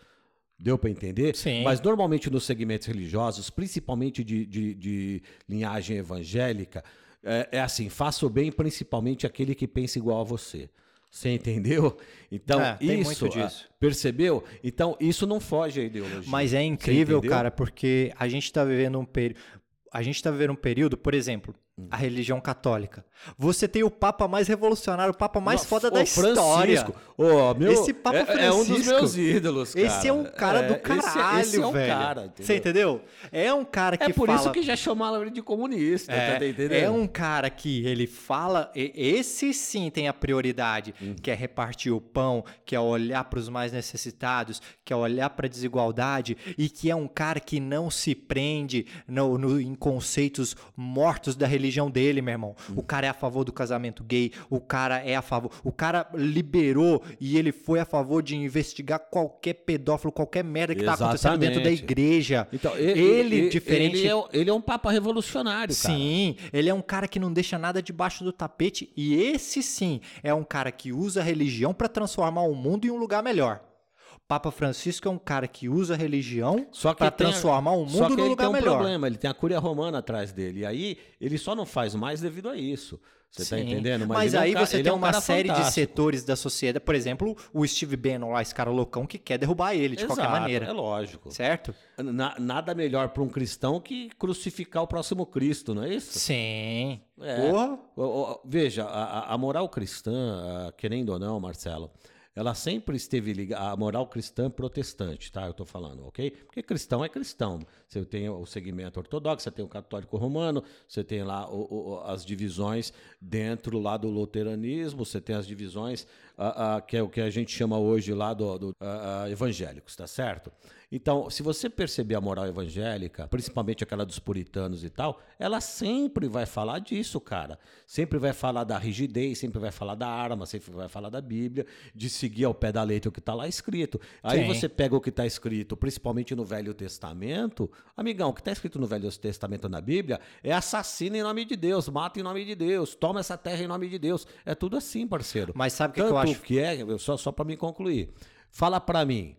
Deu para entender? Sim. Mas normalmente nos segmentos religiosos, principalmente de, de, de linhagem evangélica, é, é assim: faça o bem principalmente aquele que pensa igual a você. Você entendeu? Então, É, isso. ah, Percebeu? Então, isso não foge à ideologia. Mas é incrível, cara, porque a gente tá vivendo um período. A gente tá vivendo um período, por exemplo, Hum. A religião católica. Você tem o Papa mais revolucionário, o Papa mais Não, foda da história. Francisco, ô, meu, Esse Papa é, é um dos Francisco, meus ídolos, cara. Esse é um cara do É, esse- caralho, esse é um velho. cara, entendeu? Você entendeu? É um cara que É por fala... isso que já chamaram ele de comunista, É, tá entendendo? é um cara que ele fala, esse sim tem a prioridade, Uhum. que é repartir o pão, que é olhar para os mais necessitados, que é olhar para a desigualdade e que é um cara que não se prende no, no- em conceitos mortos da religião dele, meu irmão. Uhum. O cara é a favor do casamento gay, o cara é a favor, o cara liberou e ele foi a favor de investigar qualquer pedófilo, qualquer merda que tá acontecendo dentro da Exatamente. igreja. Então, ele, diferente Ele é, ele é um papa revolucionário, cara. Sim, ele é um cara que não deixa nada debaixo do tapete e esse sim é um cara que usa a religião para transformar o mundo em um lugar melhor. Papa Francisco é um cara que usa a religião Só para transformar o Só mundo que num ele lugar tem um melhor. problema, ele tem a cúria romana atrás dele. E aí ele só não faz mais devido a isso. Você tá Sim, entendendo? Mas, ele é um aí ca- você ele tem é um uma série de fantástico. setores da sociedade, por exemplo, o Steve Bannon lá, esse cara loucão que quer derrubar ele de qualquer Exato, maneira. É lógico. Certo? Na- nada melhor para um cristão que crucificar o próximo Cristo, não é isso? Sim. É. Porra. Veja, a, a- moral cristã, querendo ou não, Marcelo, ela sempre esteve ligada. A moral cristã protestante, tá? Eu tô falando, ok? Porque cristão é cristão. Você tem o segmento ortodoxo, você tem o católico romano, você tem lá o- o- as divisões dentro lá do luteranismo, você tem as divisões ah, ah, que é o que a gente chama hoje lá do, do, ah, evangélicos, tá certo? Então, se você perceber a moral evangélica, principalmente aquela dos puritanos e tal, ela sempre vai falar disso, cara. Sempre vai falar da rigidez, sempre vai falar da arma, sempre vai falar da Bíblia, de seguir ao pé da letra o que está lá escrito. Aí Sim. você pega o que está escrito, principalmente no Velho Testamento, amigão, o que está escrito no Velho Testamento na Bíblia é assassina em nome de Deus, mata em nome de Deus, toma essa terra em nome de Deus. É tudo assim, parceiro. Mas sabe o que, que eu acho? que é, só, só para me concluir. Fala para mim,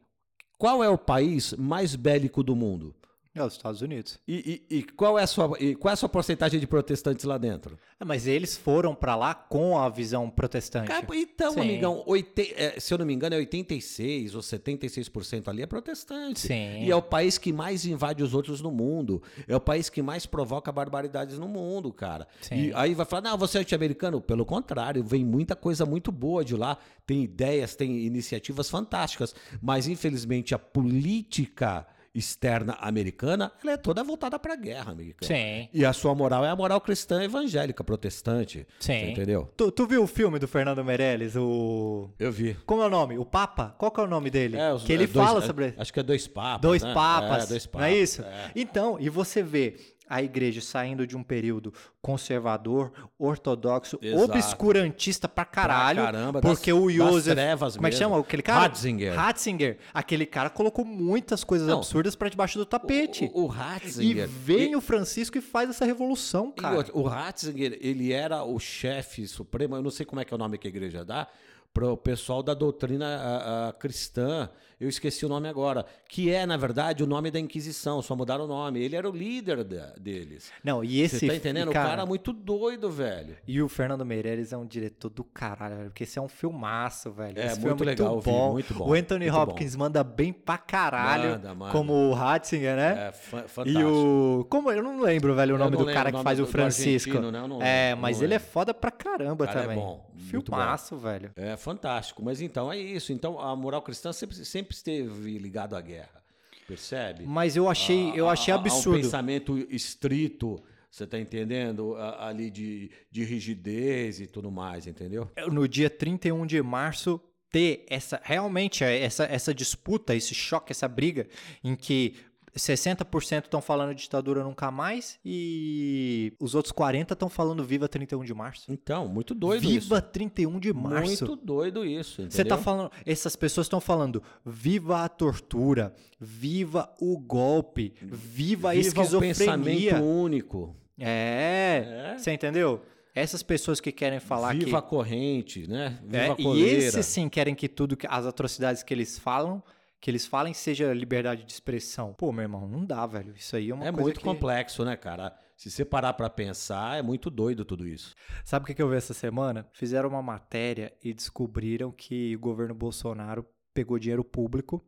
qual é o país mais bélico do mundo? É os Estados Unidos. E, e- e qual, é a sua, qual é a sua porcentagem de protestantes lá dentro? É, Mas eles foram pra lá com a visão protestante. Cara, então, Sim. amigão, oite- é, se eu não me engano, é 86 ou 76% ali é protestante. Sim. E é o país que mais invade os outros no mundo. É o país que mais provoca barbaridades no mundo, cara. Sim. E aí vai falar, não, você é anti-americano? Pelo contrário, vem muita coisa muito boa de lá. Tem ideias, tem iniciativas fantásticas. Mas, infelizmente, a política externa americana, ela é toda voltada para a guerra americana. Sim. E a sua moral é a moral cristã evangélica, protestante. Sim. Você entendeu? Tu, tu viu o filme do Fernando Meirelles, o... Eu vi. Como é o nome? O Papa? Qual que é o nome dele? É, os- que ele é, dois- fala é, sobre... Acho que é dois papas. Dois né? papas, É, dois papas. não é isso? é. Então, e você vê a igreja saindo de um período conservador, ortodoxo, Exato. obscurantista pra caralho, Pra caramba, das- porque o das Joseph, trevas como é que chama aquele cara? Ratzinger. Ratzinger. Aquele cara colocou muitas coisas Não. absurdas pra debaixo do tapete. O, o e Ratzinger. vem o Francisco e faz essa revolução, E cara. o Ratzinger, ele era o chefe supremo, eu não sei como é que é o nome que a igreja dá, para o pessoal da doutrina a- a cristã, eu esqueci o nome agora, que é, na verdade, o nome da Inquisição, só mudaram o nome. Ele era o líder da- deles. Não, e esse Você tá entendendo? cara, o cara é muito doido, velho. E o Fernando Meirelles é um diretor do caralho, velho, porque esse é um filmaço, velho. É, esse muito legal, eu vi, bom. muito bom, O Anthony muito Hopkins manda bem pra caralho, Manda, manda. como o Ratzinger, né? É fa- e fantástico. o. Como eu não lembro, velho, o nome do cara que faz do- o Francisco. né? Não é, mas ele é foda pra caramba cara é também. bom, muito bom. Filmaço, velho. É fantástico. Mas então é isso. Então a moral cristã sempre, sempre esteve ligado à guerra. Percebe? Mas eu achei, eu achei absurdo. um pensamento estrito, você tá entendendo? Ali de, de rigidez e tudo mais, entendeu? no dia 31 de março ter essa realmente é, essa, essa disputa, esse choque, essa briga em que 60% estão falando ditadura nunca mais e os outros 40 estão falando viva 31 de março. Então, muito doido viva isso. 31 de março. Muito doido isso, entendeu? Você tá falando, essas pessoas estão falando, viva a tortura, viva o golpe, viva a Viva o esquizofrenia. pensamento único. É, É. você entendeu? Essas pessoas que querem falar que Viva a corrente, né? Viva É, a e esses sim querem que tudo, que- as atrocidades que eles falam, que eles falem seja liberdade de expressão. Pô, meu irmão, não dá, velho. Isso aí é uma É coisa muito que... complexo, né, cara? Se você parar pra pensar, é muito doido tudo isso. Sabe o que que eu vi essa semana? Fizeram uma matéria e descobriram que o governo Bolsonaro pegou dinheiro público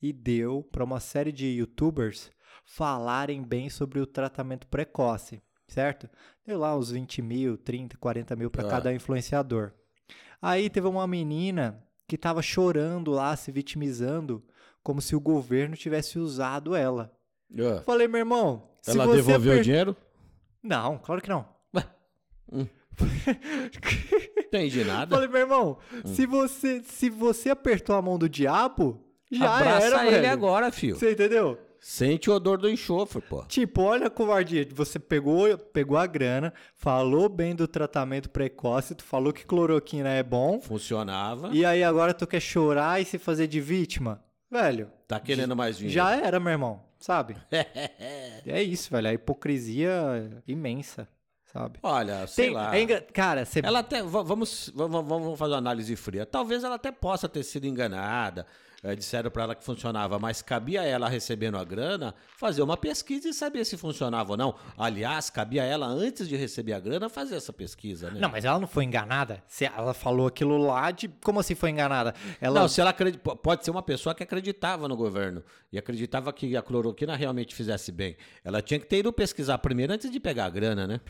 e deu para uma série de youtubers falarem bem sobre o tratamento precoce, certo? Deu lá uns 20 mil, 30, 40 mil para Ah. cada influenciador. Aí teve uma menina que tava chorando lá, se vitimizando, como se o governo tivesse usado ela. Ah, Falei, meu irmão, Ela devolveu aper- o dinheiro? Não, claro que não. Hum. Entendi nada. Falei, meu irmão, Hum. se você se você apertou a mão do diabo, já Abraça era, ele velho. agora, filho. Você entendeu? Sente o odor do enxofre, pô. Tipo, olha a covardia. Você pegou, pegou a grana, falou bem do tratamento precoce, tu falou que cloroquina é bom, Funcionava. e aí agora tu quer chorar e se fazer de vítima? Velho, Tá querendo mais dinheiro. já era, meu irmão, sabe? é isso, velho. A hipocrisia imensa, sabe? Olha, sei Tem- lá. é engra- Cara, você Ela até. va- Vamos, vamos, vamos fazer uma análise fria. Talvez ela até possa ter sido enganada. Eh, disseram para ela que funcionava, mas cabia ela recebendo a grana fazer uma pesquisa e saber se funcionava ou não. Aliás, cabia ela, antes de receber a grana, fazer essa pesquisa, né? Não, mas ela não foi enganada. Se ela falou aquilo lá de. Como assim foi enganada? Ela. Não, se ela pode ser uma pessoa que acreditava no governo e acreditava que a cloroquina realmente fizesse bem. Ela tinha que ter ido pesquisar primeiro antes de pegar a grana, né?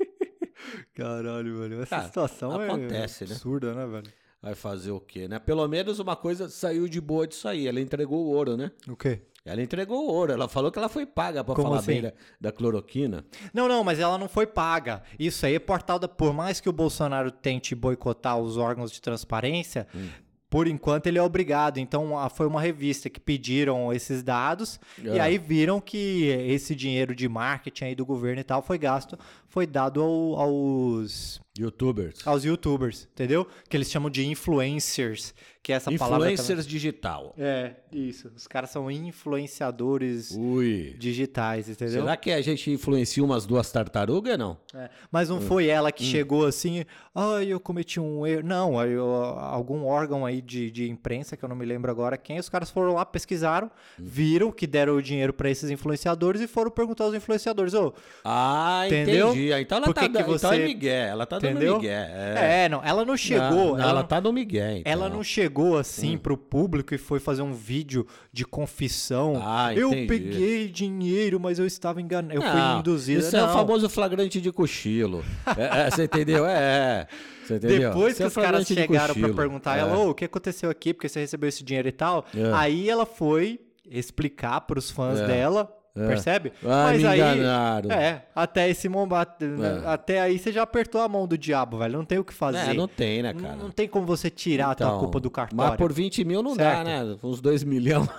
Caralho, velho. Essa Cara, situação acontece, é né? absurda, né, velho? Vai fazer o quê, né? Pelo menos uma coisa saiu de boa disso aí. Ela entregou o ouro, né? O quê? Ela entregou o ouro. Ela falou que ela foi paga Como falar assim? bem da, da cloroquina. Não, não, mas ela não foi paga. Isso aí é portal da. Por mais que o Bolsonaro tente boicotar os órgãos de transparência, Hum. por enquanto ele é obrigado. Então a- foi uma revista que pediram esses dados e Ah. aí viram que esse dinheiro de marketing aí do governo e tal foi gasto, foi dado ao- aos Youtubers. aos youtubers, entendeu? Que eles chamam de influencers, que é essa palavra também. Influencers digital. É, isso. Os caras são influenciadores Ui. digitais, entendeu? Será que a gente influencia umas duas tartarugas, não? É, Mas não foi ela que chegou assim, ai, eu cometi um erro. Não, eu- algum órgão aí de, de imprensa, que eu não me lembro agora quem, os caras foram lá, pesquisaram, viram que deram o dinheiro pra esses influenciadores e foram perguntar aos influenciadores, ô, Ah, Entendeu? Entendi. Então ela Por tá que que dando. Então você- é Miguel. Ela tá entendeu? dando Miguel. É. É, não, ela não chegou, Não, ela, ela não, tá no Miguel. Então. ela não chegou assim pro público e foi fazer um vídeo de confissão. Ah, eu peguei dinheiro, mas eu estava enganado, eu fui Não, induzida. Isso é o Não. famoso flagrante de cochilo. É, é, você entendeu? É. é. Você entendeu? Depois que é os caras chegaram pra cochilo. perguntar É. ela, ô, o que aconteceu aqui? Porque você recebeu esse dinheiro e tal. É. Aí ela foi explicar pros fãs É. dela, É. percebe? Ah, me enganaram. é, até esse momento, É. até aí você já apertou a mão do diabo, velho. Não tem o que fazer. É, não tem, né, Não- cara? Não tem como você tirar a tua Então, culpa do cartório. Mas por 20 mil não dá, Certo. né? Uns 2 milhões.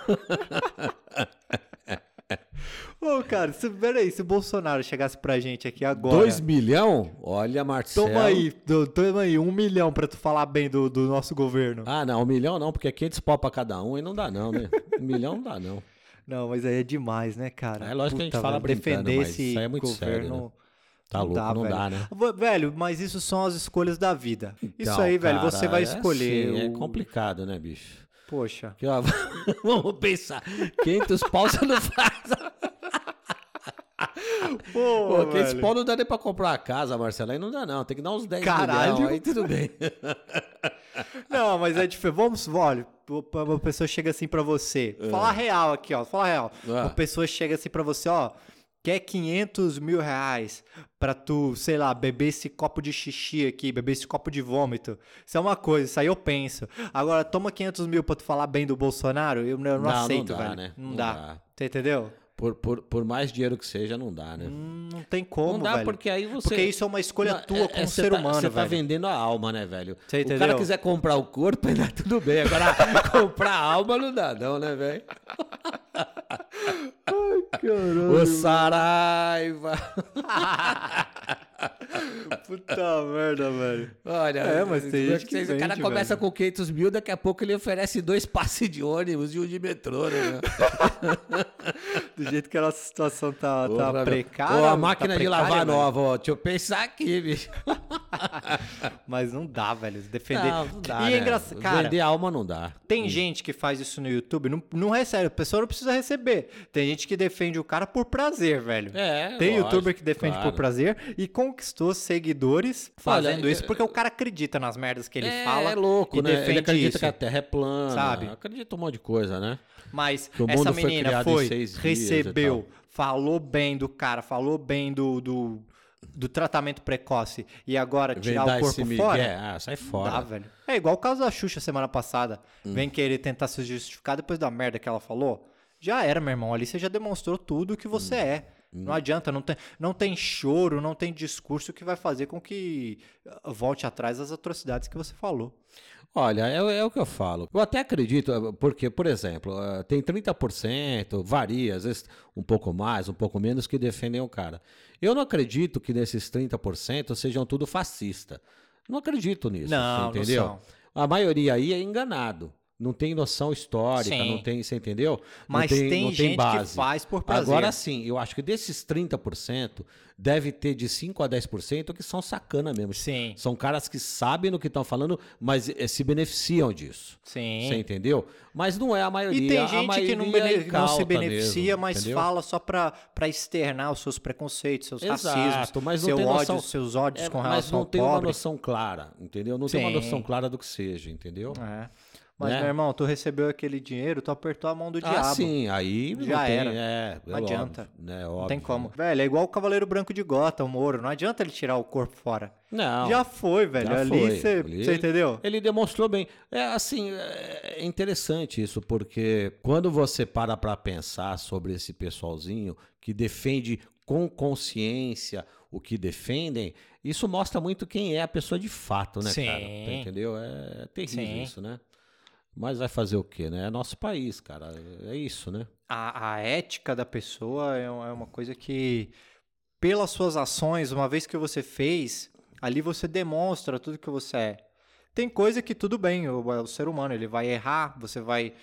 Ô, cara, se, peraí, se o Bolsonaro chegasse pra gente aqui agora. 2 milhão? Olha, Marcelo. Toma aí, toma aí, um milhão pra tu falar bem do, do nosso governo. Ah, não, um milhão não, porque é 500 pau pra cada um e não dá não, né? Um milhão não dá não. Não, mas aí é demais, né, cara? É lógico que a gente Puta, fala velho, defender mas esse isso aí é muito sério, governo. né? Tá louco, não velho. dá, né? Velho, mas isso são as escolhas da vida. isso Então, aí, velho, cara, você vai é escolher. assim, É o- complicado, né, bicho? Poxa. Aqui, ó, vamos pensar. 500 pau você não faz. Pô, Pô, 500 velho. pau não dá nem pra comprar uma casa, Marcelo. Aí não dá não. Tem que dar uns 10 Caralho. milhões. Aí tudo bem. Não, mas é diferente. Vamos, olha, uma pessoa chega assim pra você. Fala real aqui, ó. Fala real. Ah. Uma pessoa chega assim pra você, ó. Quer 500 mil reais pra tu, sei lá, beber esse copo de xixi aqui, beber esse copo de vômito. Isso é uma coisa, isso aí eu penso. Agora, toma 500 mil pra tu falar bem do Bolsonaro, eu, eu não, Não, não aceito, dá, velho. né? Não, Não dá. dá. Você entendeu? Por, por, por mais dinheiro que seja, não dá, né? Hum, Não tem como, não dá velho. porque aí você... Porque isso é uma escolha Não, tua é- como é, ser tá- humano, Você tá vendendo a alma, né, velho? Você o entendeu? cara quiser comprar o corpo, ainda tudo bem. Agora, comprar a alma não dá não, né, velho? Ô Saraiva! Puta merda, velho. Olha, É, mas tem gente que vocês- o cara vende, começa velho. com 500 mil, daqui a pouco ele oferece dois passes de ônibus e um de metrô, né? Do jeito que a nossa situação tá, Porra, tá precária. Ô, a tá máquina de precária, lavar velho. nova, ó. Deixa eu pensar aqui, bicho. Mas não dá, velho. Defender. Não, não dá, e é né? engraçado. Cara, Vender alma não dá. tem gente que faz isso no YouTube, não, não recebe. A pessoa não precisa receber. Tem gente que defende o cara por prazer, velho. É, Tem lógico, youtuber que defende claro. por prazer e conquistou seguidores fazendo Olha, isso porque o cara acredita nas merdas que ele é, fala. é louco, e né? defende Ele acredita isso. que a Terra é plana. Sabe? Acredita um monte de coisa, né? Mas essa foi menina foi, e recebeu, falou bem do cara, falou bem do, do, do tratamento precoce e agora tirar Vem o corpo fora. migué, Ah, sai fora. Dá, velho. É igual o caso da Xuxa semana passada. Hum. Vem querer tentar se justificar depois da merda que ela falou. Já era, meu irmão. Ali você já demonstrou tudo o que você Hum. é. Não adianta, não tem, não tem choro, não tem discurso que vai fazer com que uh, volte atrás as atrocidades que você falou. Olha, é, é o que eu falo. Eu até acredito, eh, porque, por exemplo, eh, tem 30%, varia, às vezes um pouco mais, um pouco menos, que defendem o cara. Eu não acredito que nesses 30% sejam tudo fascista. Não acredito nisso. Não, não entendeu? são. A maioria aí é enganado. Não tem noção histórica, Sim. não tem, você entendeu? Não Mas tem, não gente que base. faz por prazer. Agora sim, eu acho que desses 30%, deve ter de 5 a 10% que são sacana mesmo. Sim, São caras que sabem no que estão falando, mas eh, se beneficiam disso. sim. Você entendeu? Mas não é a maioria. E tem a gente que não, bene- é não se beneficia, mesmo, mas entendeu? fala só pra, pra externar os seus preconceitos, seus Exato, racismos, mas não seu tem ódio, noção- seus ódios É, com mas relação não ao tem uma pobre. noção clara, entendeu? Não tem uma Sim. noção clara do que seja, entendeu? É. Mas, Né? meu irmão, tu recebeu aquele dinheiro, tu apertou a mão do Ah, diabo. sim, aí não Já tem, era. É, Não é adianta. óbvio, né, Não óbvio, tem como. né? Velho, é igual o Cavaleiro Branco de Gota, o Moro. Não adianta ele tirar o corpo fora. Não. Já foi, velho. Já Ali você entendeu? Ele demonstrou bem. É assim, é interessante isso, porque quando você para para pensar sobre esse pessoalzinho que defende com consciência o que defendem, isso mostra muito quem é a pessoa de fato, né, cara? Sim. Entendeu? É terrível Sim. isso, né? Mas vai fazer o quê, né? É nosso país, cara. É isso, né? A, a ética da pessoa é é uma coisa que, pelas suas ações, uma vez que você fez, ali você demonstra tudo que você é. Tem coisa que tudo bem, o, o ser humano, ele vai errar, você vai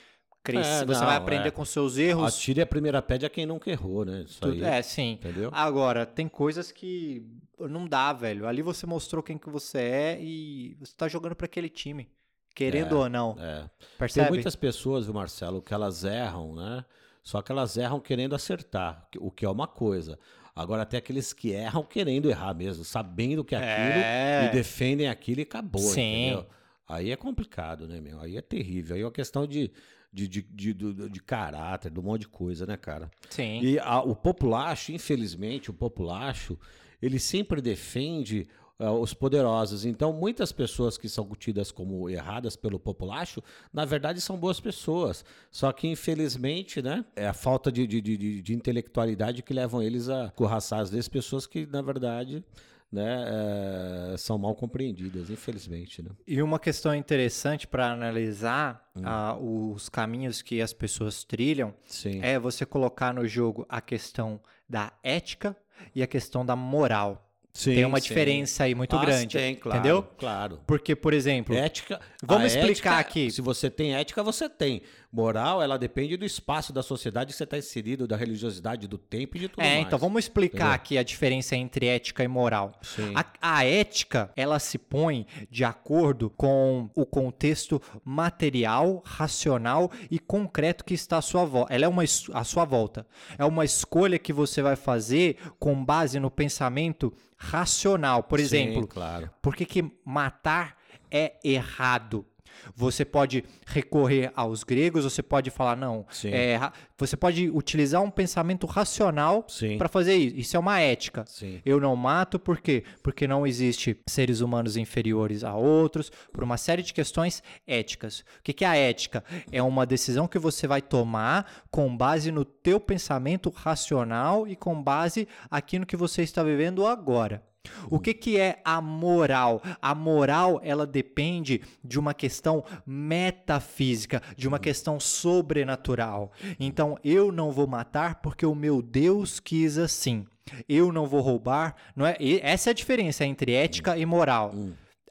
crescer, É, você não, vai aprender é. com seus erros. Atire a primeira pedra a quem nunca errou, né? Isso Tudo- aí. é, sim. Entendeu? Agora, tem coisas que não dá, velho. Ali você mostrou quem que você é e você tá jogando pra aquele time. Querendo É, ou não. É. Percebe? Tem muitas pessoas, viu, Marcelo, que elas erram, né? Só que elas erram querendo acertar, o que é uma coisa. Agora, tem aqueles que erram querendo errar mesmo, sabendo que é aquilo É. e defendem aquilo e acabou, Sim. entendeu? Aí é complicado, né, meu? Aí é terrível. Aí é uma questão de, de, de, de, do- de caráter, de um monte de coisa, né, cara? Sim. E a- o populacho, infelizmente, o populacho, ele sempre defende ah, os poderosos. Então, muitas pessoas que são tidas como erradas pelo populacho, na verdade são boas pessoas. Só que, infelizmente, né, é a falta de, de, de, de intelectualidade que levam eles a corraçar, às vezes, pessoas que, na verdade, né, é, são mal compreendidas, infelizmente. Né? E uma questão interessante para analisar ah, os caminhos que as pessoas trilham Sim. é você colocar no jogo a questão da ética e a questão da moral. Sim, tem uma sim. diferença aí muito Ah, grande. Tem, claro, Entendeu? Claro. Porque, por exemplo, Ética. Vamos explicar ética, aqui. Se você tem ética, você tem. Moral, ela depende do espaço da sociedade que você está inserido, da religiosidade, do tempo e de tudo É, mais. então vamos explicar Entendeu? aqui a diferença entre ética e moral. Sim. A, a ética, ela se põe de acordo com o contexto material, racional e concreto que está à sua volta. Ela é uma à sua volta. É uma escolha que você vai fazer com base no pensamento racional. Por Sim, exemplo, claro. por que, que matar é errado? Você pode recorrer aos gregos, você pode falar, não, é você pode utilizar um pensamento racional para fazer isso. Isso é uma ética. Sim. Eu não mato por quê? Porque não existe seres humanos inferiores a outros, por uma série de questões éticas. O que que é a ética? É uma decisão que você vai tomar com base no teu pensamento racional e com base aqui no que você está vivendo agora. O que, que é a moral? A moral ela depende de uma questão metafísica, de uma questão sobrenatural. Então eu não vou matar porque o meu Deus quis assim. Eu não vou roubar, não é? E essa é a diferença entre ética e moral.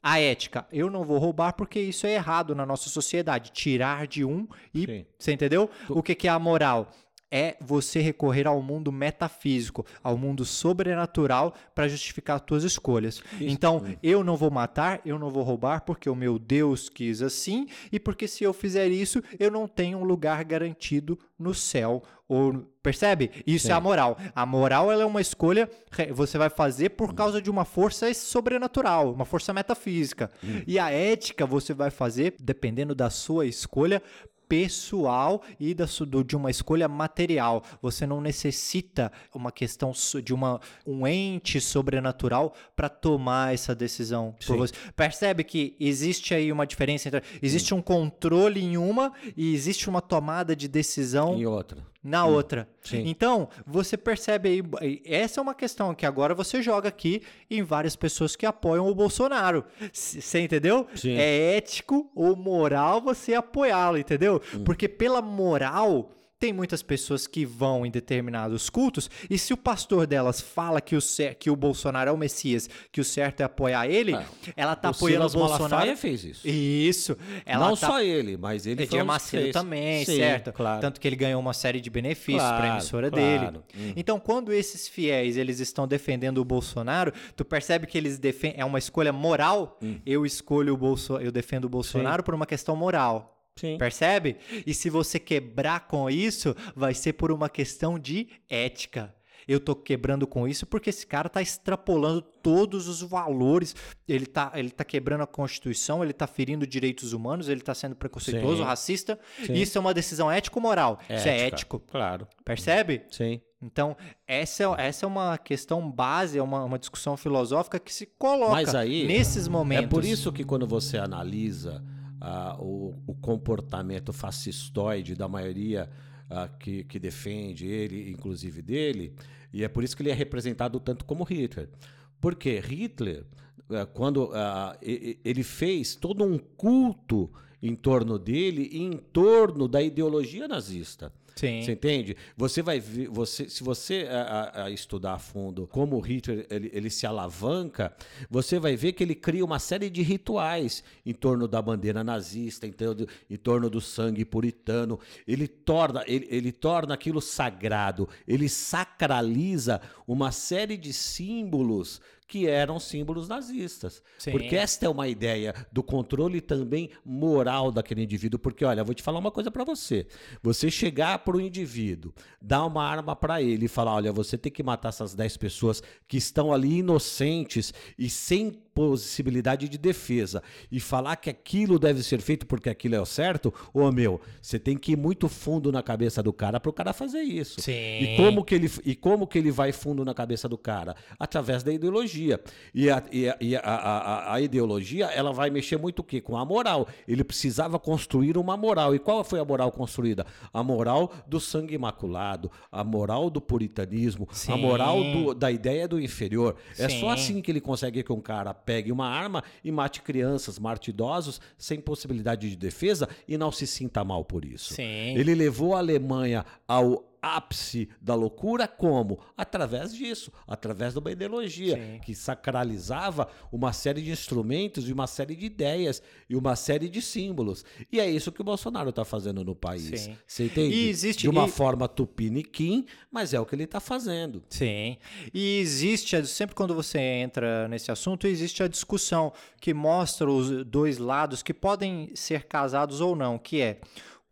A ética, eu não vou roubar porque isso é errado na nossa sociedade. Tirar de um e. Sim. Você entendeu? O que, que é a moral? É você recorrer ao mundo metafísico, ao mundo sobrenatural para justificar as tuas escolhas. Então, eu não vou matar, eu não vou roubar porque o meu Deus quis assim e porque se eu fizer isso, eu não tenho um lugar garantido no céu. Ou, percebe? Isso é a moral. A moral ela é uma escolha que você vai fazer por causa de uma força sobrenatural, uma força metafísica. E a ética você vai fazer dependendo da sua escolha pessoal e da, do- de uma escolha material. Você não necessita uma questão de uma, um ente sobrenatural para tomar essa decisão por Sim. você. Percebe que existe aí uma diferença entre existe um controle em uma e existe uma tomada de decisão Em outra. Na outra. Sim. Então, você percebe aí, essa é uma questão que agora você joga aqui em várias pessoas que apoiam o Bolsonaro. Você entendeu? Sim. É ético ou moral você apoiá-lo, entendeu? Hum. Porque pela moral tem muitas pessoas que vão em determinados cultos e se o pastor delas fala que o, que o Bolsonaro é o Messias, que o certo é apoiar ele, É. ela tá o apoiando o Silas Bolsonaro. Malafaia fez isso. Isso. Ela Não tá só ele, mas ele foi Edir Macedo fez. também, Sim, certo? Claro. Tanto que ele ganhou uma série de benefícios para a Claro, emissora claro. dele. Então, quando esses fiéis eles estão defendendo o Bolsonaro, tu percebe que eles defendem é uma escolha moral. Hum. Eu escolho o Bolso, eu defendo o Bolsonaro por uma questão moral. Sim. Percebe? E se você quebrar com isso, vai ser por uma questão de ética. Eu tô quebrando com isso porque esse cara tá extrapolando todos os valores. Ele tá, ele tá quebrando a Constituição, ele tá ferindo direitos humanos, ele tá sendo preconceituoso, Sim. racista. Sim. Isso é uma decisão ético-moral. Isso é Ética. ético. Claro. Percebe? Sim. Então, essa é, essa é uma questão base, é uma, uma discussão filosófica que se coloca aí, nesses momentos. É por isso que quando você analisa ah, o, o comportamento fascistoide da maioria ah, que, que defende ele, inclusive dele, e é por isso que ele é representado tanto como Hitler. Porque Hitler, ah, quando ah, ele fez todo um culto em torno dele e em torno da ideologia nazista. Sim. Você entende? Você vai ver, você, se você a, a- estudar a fundo como o Hitler ele, ele se alavanca, você vai ver que ele cria uma série de rituais em torno da bandeira nazista, em torno, em torno do sangue puritano. Ele torna, ele, ele torna aquilo sagrado, ele sacraliza uma série de símbolos que eram símbolos nazistas. Sim. Porque esta é uma ideia do controle também moral daquele indivíduo. Porque, olha, vou te falar uma coisa para você. Você chegar para o indivíduo, dar uma arma para ele e falar: olha, você tem que matar essas 10 pessoas que estão ali inocentes e sem possibilidade de defesa e falar que aquilo deve ser feito porque aquilo é o certo, ô meu, você tem que ir muito fundo na cabeça do cara para o cara fazer isso. Sim. E como que ele e como que ele vai fundo na cabeça do cara? Através da ideologia. E a, e a- e a- a- a- a ideologia, ela vai mexer muito o quê? Com a moral. Ele precisava construir uma moral. E qual foi a moral construída? A moral do sangue imaculado, a moral do puritanismo, a Sim. moral do- da ideia do inferior. É Sim. só assim que ele consegue que um cara pegue uma arma e mate crianças, mate idosos, sem possibilidade de defesa e não se sinta mal por isso. Sim. Ele levou a Alemanha ao ápice da loucura como? Através disso, através de uma ideologia Sim. que sacralizava uma série de instrumentos e uma série de ideias e uma série de símbolos. E é isso que o Bolsonaro está fazendo no país. Sim. Você entende? E existe- de uma e- forma tupiniquim, mas é o que ele está fazendo. Sim. E existe, sempre quando você entra nesse assunto, existe a discussão que mostra os dois lados que podem ser casados ou não, que é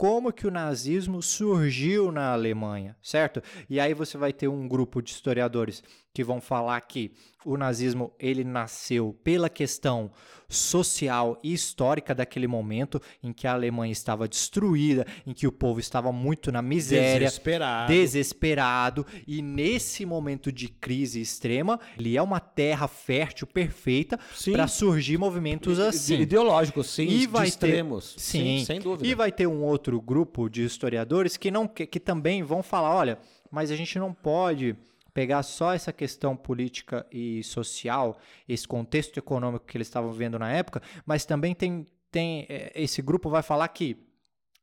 como que o nazismo surgiu na Alemanha, certo? E aí você vai ter um grupo de historiadores que vão falar que o nazismo ele nasceu pela questão social e histórica daquele momento em que a Alemanha estava destruída, em que o povo estava muito na miséria, Desesperado. desesperado e nesse momento de crise extrema, ele é uma terra fértil perfeita Sim. para surgir movimentos assim. Ideológicos, sim, E de vai ter- extremos. Sim, sem dúvida. E vai ter um outro grupo de historiadores que não que, que também vão falar, olha, mas a gente não pode pegar só essa questão política e social, esse contexto econômico que eles estavam vivendo na época, mas também tem tem eh, esse grupo vai falar que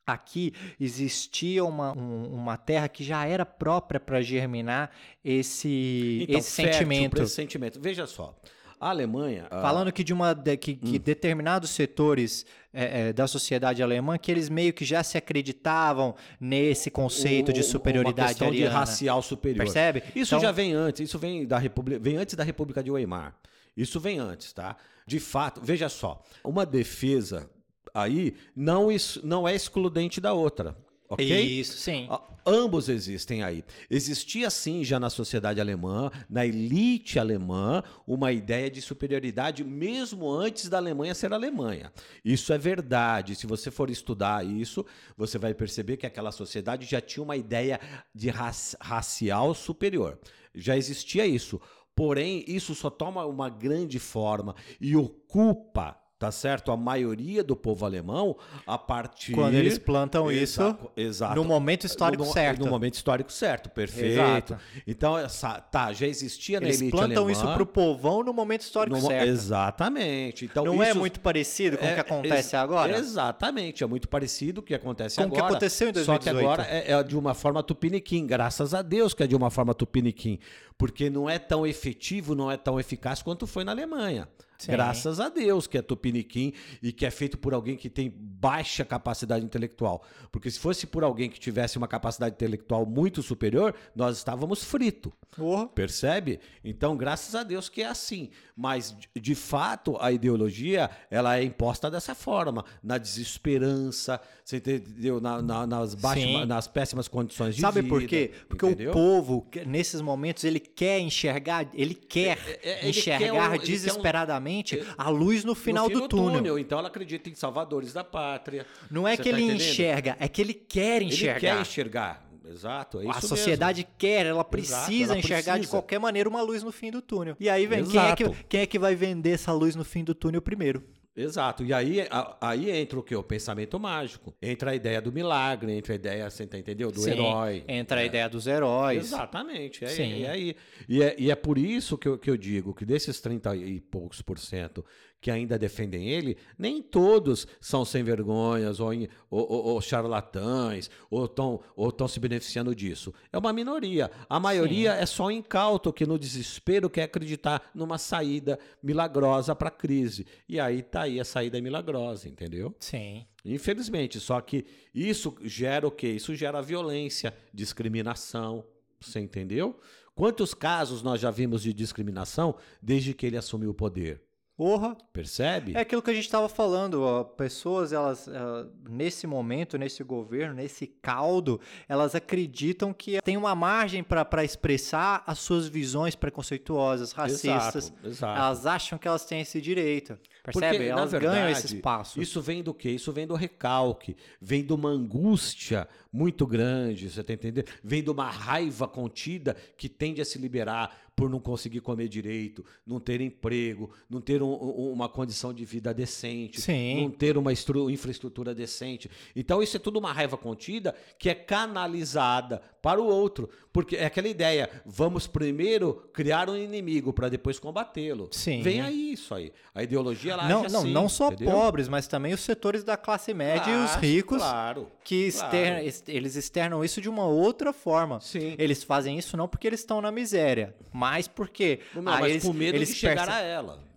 aqui existia uma, um- uma terra que já era própria para germinar esse, Então, esse sentimento. esse sentimento. Veja só, a Alemanha... Falando que de uma de- que, que Hum. determinados setores é, é, da sociedade alemã que eles meio que já se acreditavam nesse conceito de o- superioridade uma questão ariana. de racial superior. Percebe? Isso Então- já vem antes, isso vem da República, vem antes da República de Weimar. Isso vem antes, tá? De fato, veja só, uma defesa aí não, não é excludente da outra, ok? Isso, sim. Ambos existem aí. Existia sim já na sociedade alemã, na elite alemã, uma ideia de superioridade mesmo antes da Alemanha ser Alemanha. Isso é verdade. Se você for estudar isso, você vai perceber que aquela sociedade já tinha uma ideia de raci- racial superior. Já existia isso. Porém, isso só toma uma grande forma e ocupa, tá certo? A maioria do povo alemão a partir Quando eles plantam isso Exato, exato. no momento histórico no, certo. No momento histórico certo, perfeito. Exato. Então, essa, tá, já existia na Eles elite plantam alemã. isso pro povão no momento histórico no certo. Exatamente. Então, Não é isso muito parecido com o que é- acontece ex- agora? Exatamente, é muito parecido com o que acontece Com o que agora. aconteceu em Só que 2018. agora é, é de uma forma tupiniquim, graças a Deus que é de uma forma tupiniquim, porque não é tão efetivo, não é tão eficaz quanto foi na Alemanha. Sim. Graças a Deus que é tupiniquim e que é feito por alguém que tem baixa capacidade intelectual. Porque se fosse por alguém que tivesse uma capacidade intelectual muito superior, nós estávamos fritos. Porra. Percebe? Então, graças a Deus que é assim. Mas, de- fato, a ideologia ela é imposta dessa forma, na desesperança, você entendeu? Na- na- nas, baixas, nas péssimas condições de Sabe vida. por quê? Porque entendeu? o povo, nesses momentos, ele quer enxergar, ele quer É, é, ele enxergar ele quer um- desesperadamente a luz no final No do túnel. Então, ela acredita em salvadores da pátria. Não é Você que tá ele entendendo? enxerga, é que ele quer Ele enxergar. quer enxergar. Exato, é isso a mesmo. sociedade quer, ela precisa ela enxergar de precisa. qualquer maneira uma luz no fim do túnel. E aí vem quem é, que, Exato. quem é que vai vender essa luz no fim do túnel primeiro? Exato. E aí, a- aí entra o quê? O pensamento mágico. Entra a ideia do milagre, entra a ideia, você tá entendeu? Do Sim, herói. Entra a É. ideia dos heróis. Exatamente. É, Sim. é aí. E é, e é por isso que eu, que eu digo que desses 30 e poucos por cento que ainda defendem ele, nem todos são sem vergonhas ou, ou- ou- charlatães ou estão ou tão se beneficiando disso. É uma minoria. A maioria é só incauto que no desespero quer acreditar numa saída milagrosa para a crise. E aí tá aí a saída milagrosa, entendeu? Sim. Infelizmente, só que isso gera o quê? Isso gera violência, discriminação, você entendeu? Quantos casos nós já vimos de discriminação desde que ele assumiu o poder? Porra. Percebe? É aquilo que a gente estava falando, ó, pessoas, elas, ah, nesse momento, nesse governo, nesse caldo, elas acreditam que tem uma margem para expressar as suas visões preconceituosas, racistas. Exato, exato. Elas acham que elas têm esse direito, percebe? Porque, elas ganham verdade, esse espaço. Isso vem do quê? Isso vem do recalque, vem de uma angústia muito grande, você tá entendendo? Vem de uma raiva contida que tende a se liberar por não conseguir comer direito, não ter emprego, não ter um- um- uma condição de vida decente, Sim. não ter uma estru- infraestrutura decente. Então isso é tudo uma raiva contida que é canalizada para o outro, porque é aquela ideia, vamos primeiro criar um inimigo para depois combatê-lo. Sim. Vem aí isso aí. A ideologia ela Não, não, assim, não só entendeu? pobres, mas também os setores da classe média e os Claro, ricos Claro. que claro. eles externam isso de uma outra forma. Sim. Eles fazem isso não porque eles estão na miséria, mas porque Não, aí mas eles, com medo eles de chegar percebem- a ela.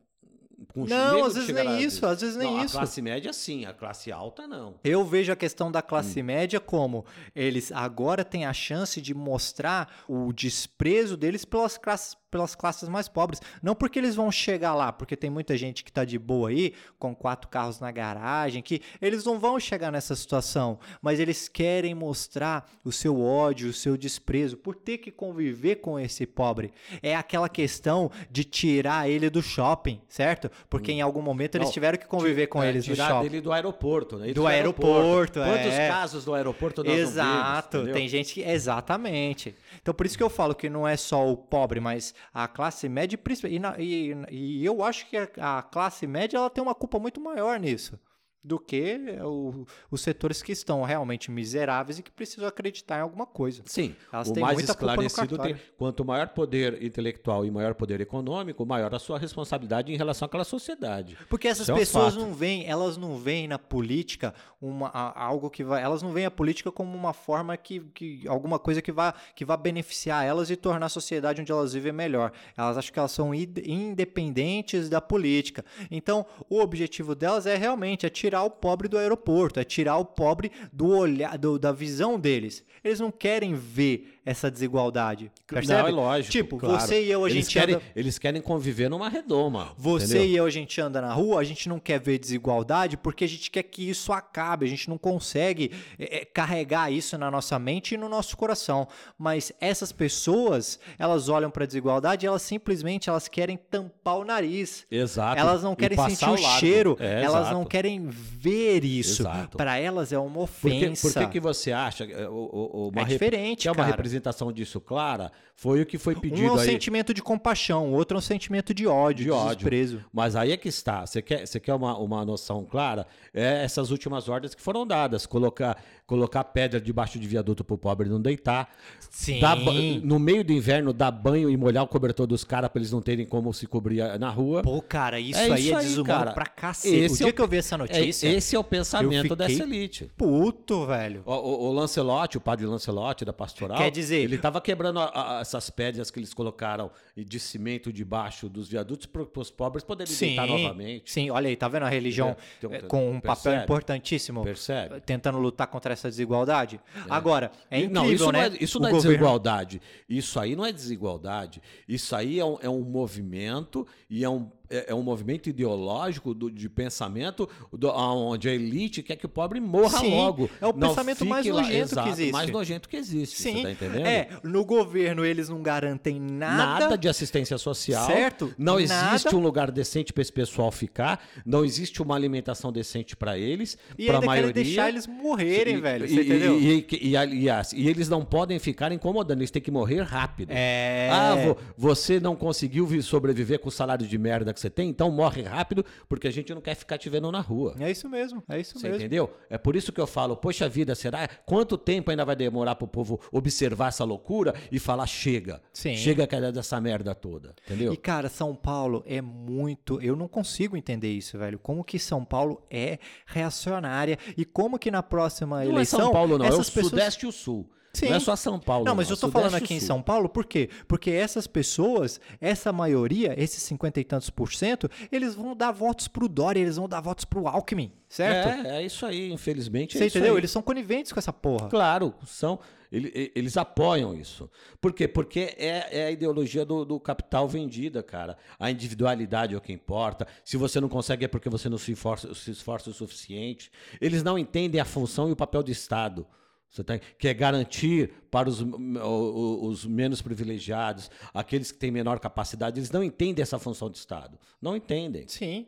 Com Não, às vezes nem isso, às vezes nem Não, isso. A classe média sim, a classe alta não. Eu vejo a questão da classe Hum. média como eles agora têm a chance de mostrar o desprezo deles pelas classes, pelas classes mais pobres. Não porque eles vão chegar lá, porque tem muita gente que tá de boa aí, com quatro carros na garagem, que eles não vão chegar nessa situação, mas eles querem mostrar o seu ódio, o seu desprezo por ter que conviver com esse pobre. É aquela questão de tirar ele do shopping, certo? Porque em algum momento eles Hum. Não, tiveram que conviver com É, eles no shopping. dele do aeroporto, né? Isso Do aeroporto, Quantos é. casos do aeroporto nós Exato, vimos, tem gente que. Exatamente. Então, por isso que eu falo que não é só o pobre, mas a classe média. e E, na- e, e eu acho que a, a classe média ela tem uma culpa muito maior nisso do que o- os setores que estão realmente miseráveis e que precisam acreditar em alguma coisa. Sim, Elas o têm mais esclarecido tem, quanto maior poder intelectual e maior poder econômico, maior a sua responsabilidade em relação àquela sociedade. Porque essas Isso é um pessoas não veem, elas não veem na política uma, a- algo que vai. Elas não veem a política como uma forma que. que alguma coisa que vá, que vá beneficiar elas e tornar a sociedade onde elas vivem melhor. Elas acham que elas são independentes da política. Então, o objetivo delas é realmente é tirar o pobre do aeroporto, é tirar o pobre do olhar, do- da visão deles. Eles não querem ver essa desigualdade. Percebe? Não, é lógico. Tipo, claro. você e eu, a eles gente querem, anda- Eles querem conviver numa redoma. Você entendeu? e eu, a gente anda na rua, a gente não quer ver desigualdade porque a gente quer que isso acabe, a gente não consegue é, é, carregar isso na nossa mente e no nosso coração. Mas essas pessoas, elas olham para a desigualdade e elas simplesmente elas querem tampar o nariz. Exato. Elas não querem sentir o largo. cheiro, É, elas exato. não querem ver isso. Para elas é uma Por que, ofensa. por que, que você acha é, o- o- o- uma É rep- diferente, que é uma cara. Representação disso clara? Foi o que foi um pedido é um aí. sentimento de compaixão, outro é um sentimento de ódio, De de, ódio. desprezo. Mas aí é que está. Você quer, você quer uma, uma noção clara? É essas últimas ordens que foram dadas. Colocar, colocar pedra debaixo de viaduto pro pobre não deitar. Sim. Dar no meio do inverno, dar banho e molhar o cobertor dos caras para eles não terem como se cobrir na rua. Pô, cara, isso É aí isso é desumano cara. pra cacete. Esse o dia é o- que eu vi essa É, notícia, esse é o pensamento dessa elite. puto, velho. O, o, o Lancelotti, o padre Lancelotti da pastoral, Quer dizer- ele estava quebrando a- a- essas pedras que eles colocaram de cimento debaixo dos viadutos para os pobres poderem deitar novamente. sim, olha aí, tá vendo a religião Então, eh, com um papel percebe? importantíssimo Percebe? tentando lutar contra essa desigualdade? Agora, é incrível, não, isso né? não é, isso O não é governo- desigualdade. Isso aí não é desigualdade. Isso aí é um, é um movimento e é um, é, é um movimento ideológico do- de pensamento do, onde a elite quer que o pobre morra Sim, logo. é o Não pensamento mais lá- nojento que exato, existe. mais nojento que existe. Sim, Você tá entendendo? é, no governo eles não garantem nada, Nada de assistência social. Certo? Não Nada. existe um lugar decente para esse pessoal ficar. Não existe uma alimentação decente para eles. e para a ainda maioria. deixar eles morrerem, E- velho, e, você entendeu? E, e, e, aliás, e eles não podem ficar incomodando, eles têm que morrer rápido. É. Ah, vo- você não conseguiu vi- sobreviver com o salário de merda que você tem, então morre rápido, porque a gente não quer ficar te vendo na rua. É isso mesmo, é isso Você mesmo. entendeu? É por isso que eu falo, poxa vida, será? Quanto tempo ainda vai demorar pro povo observar essa loucura e falar chega? Sim. Chega é dessa merda toda, entendeu? E, cara, São Paulo é muito. Eu não consigo entender isso, velho. Como que São Paulo é reacionária e como que na próxima não é eleição. São Paulo não, é o pessoas... Sudeste e o Sul. Sim. Não é só São Paulo. Não, mas eu tô Sudeste falando aqui em. São Paulo, por quê? Porque essas pessoas, essa maioria, esses cinquenta e tantos por cento, eles vão dar votos pro Dória, eles vão dar votos pro Alckmin, certo? É, é isso aí, infelizmente. Você é isso entendeu? aí. Eles são coniventes com essa porra. Claro, são. ele- e- Eles apoiam isso. Por quê? Porque é, é a ideologia do, do capital vendida, cara. A individualidade é o que importa. Se você não consegue é porque você não se esforça, se esforça o suficiente. Eles não entendem a função e o papel do Estado. Você tá, que é garantir para os, os menos privilegiados, aqueles que têm menor capacidade, eles não entendem essa função do Estado. Não entendem. Sim.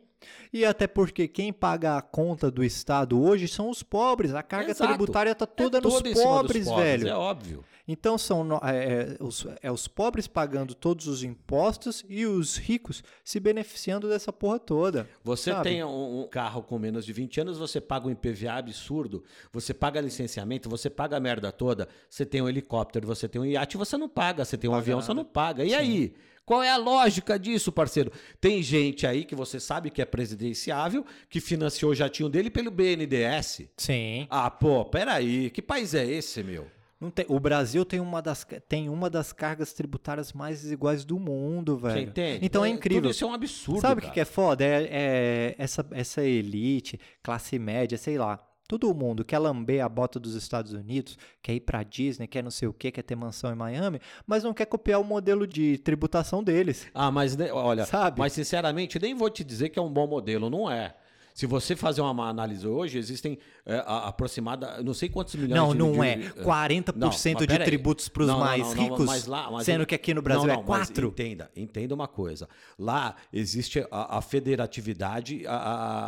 E até porque quem paga a conta do Estado hoje são os pobres. A carga Exato. tributária está toda é nos toda cima dos pobres, pobres, velho. É óbvio. Então são é, é, os, é os pobres pagando todos os impostos e os ricos se beneficiando dessa porra toda. Você sabe? tem um, um carro com menos de 20 anos, você paga um IPVA absurdo, você paga licenciamento, você paga a merda toda, você tem um helicóptero, você tem um iate, você não paga, você tem um Paga avião, nada. você não paga. E aí? Qual é a lógica disso, parceiro? Tem gente aí que você sabe que é presidenciável, que financiou o jatinho dele pelo BNDES. Sim. Ah, pô, peraí, que país é esse, meu? Não tem- o Brasil tem uma, das, tem uma das cargas tributárias mais desiguais do mundo, velho. Você entende? Então é, incrível. Tudo isso é um absurdo. Sabe o que, que é foda? É, é essa, essa elite, classe média, sei lá. Todo mundo quer lamber a bota dos Estados Unidos, quer ir pra Disney, quer não sei o que, quer ter mansão em Miami, mas não quer copiar o modelo de tributação deles. Ah, mas né, olha, Sabe? mas sinceramente, nem vou te dizer que é um bom modelo, não é. Se você fazer uma análise hoje, existem é, aproximada, não sei quantos milhões Não, de não de- é. de- 40% Não, mas de tributos Não, não, mais não, não, ricos, mas lá- mas sendo eu- que aqui no Brasil não, é não, mas 4%. Entenda, entenda uma coisa. Lá existe a, a federatividade, a-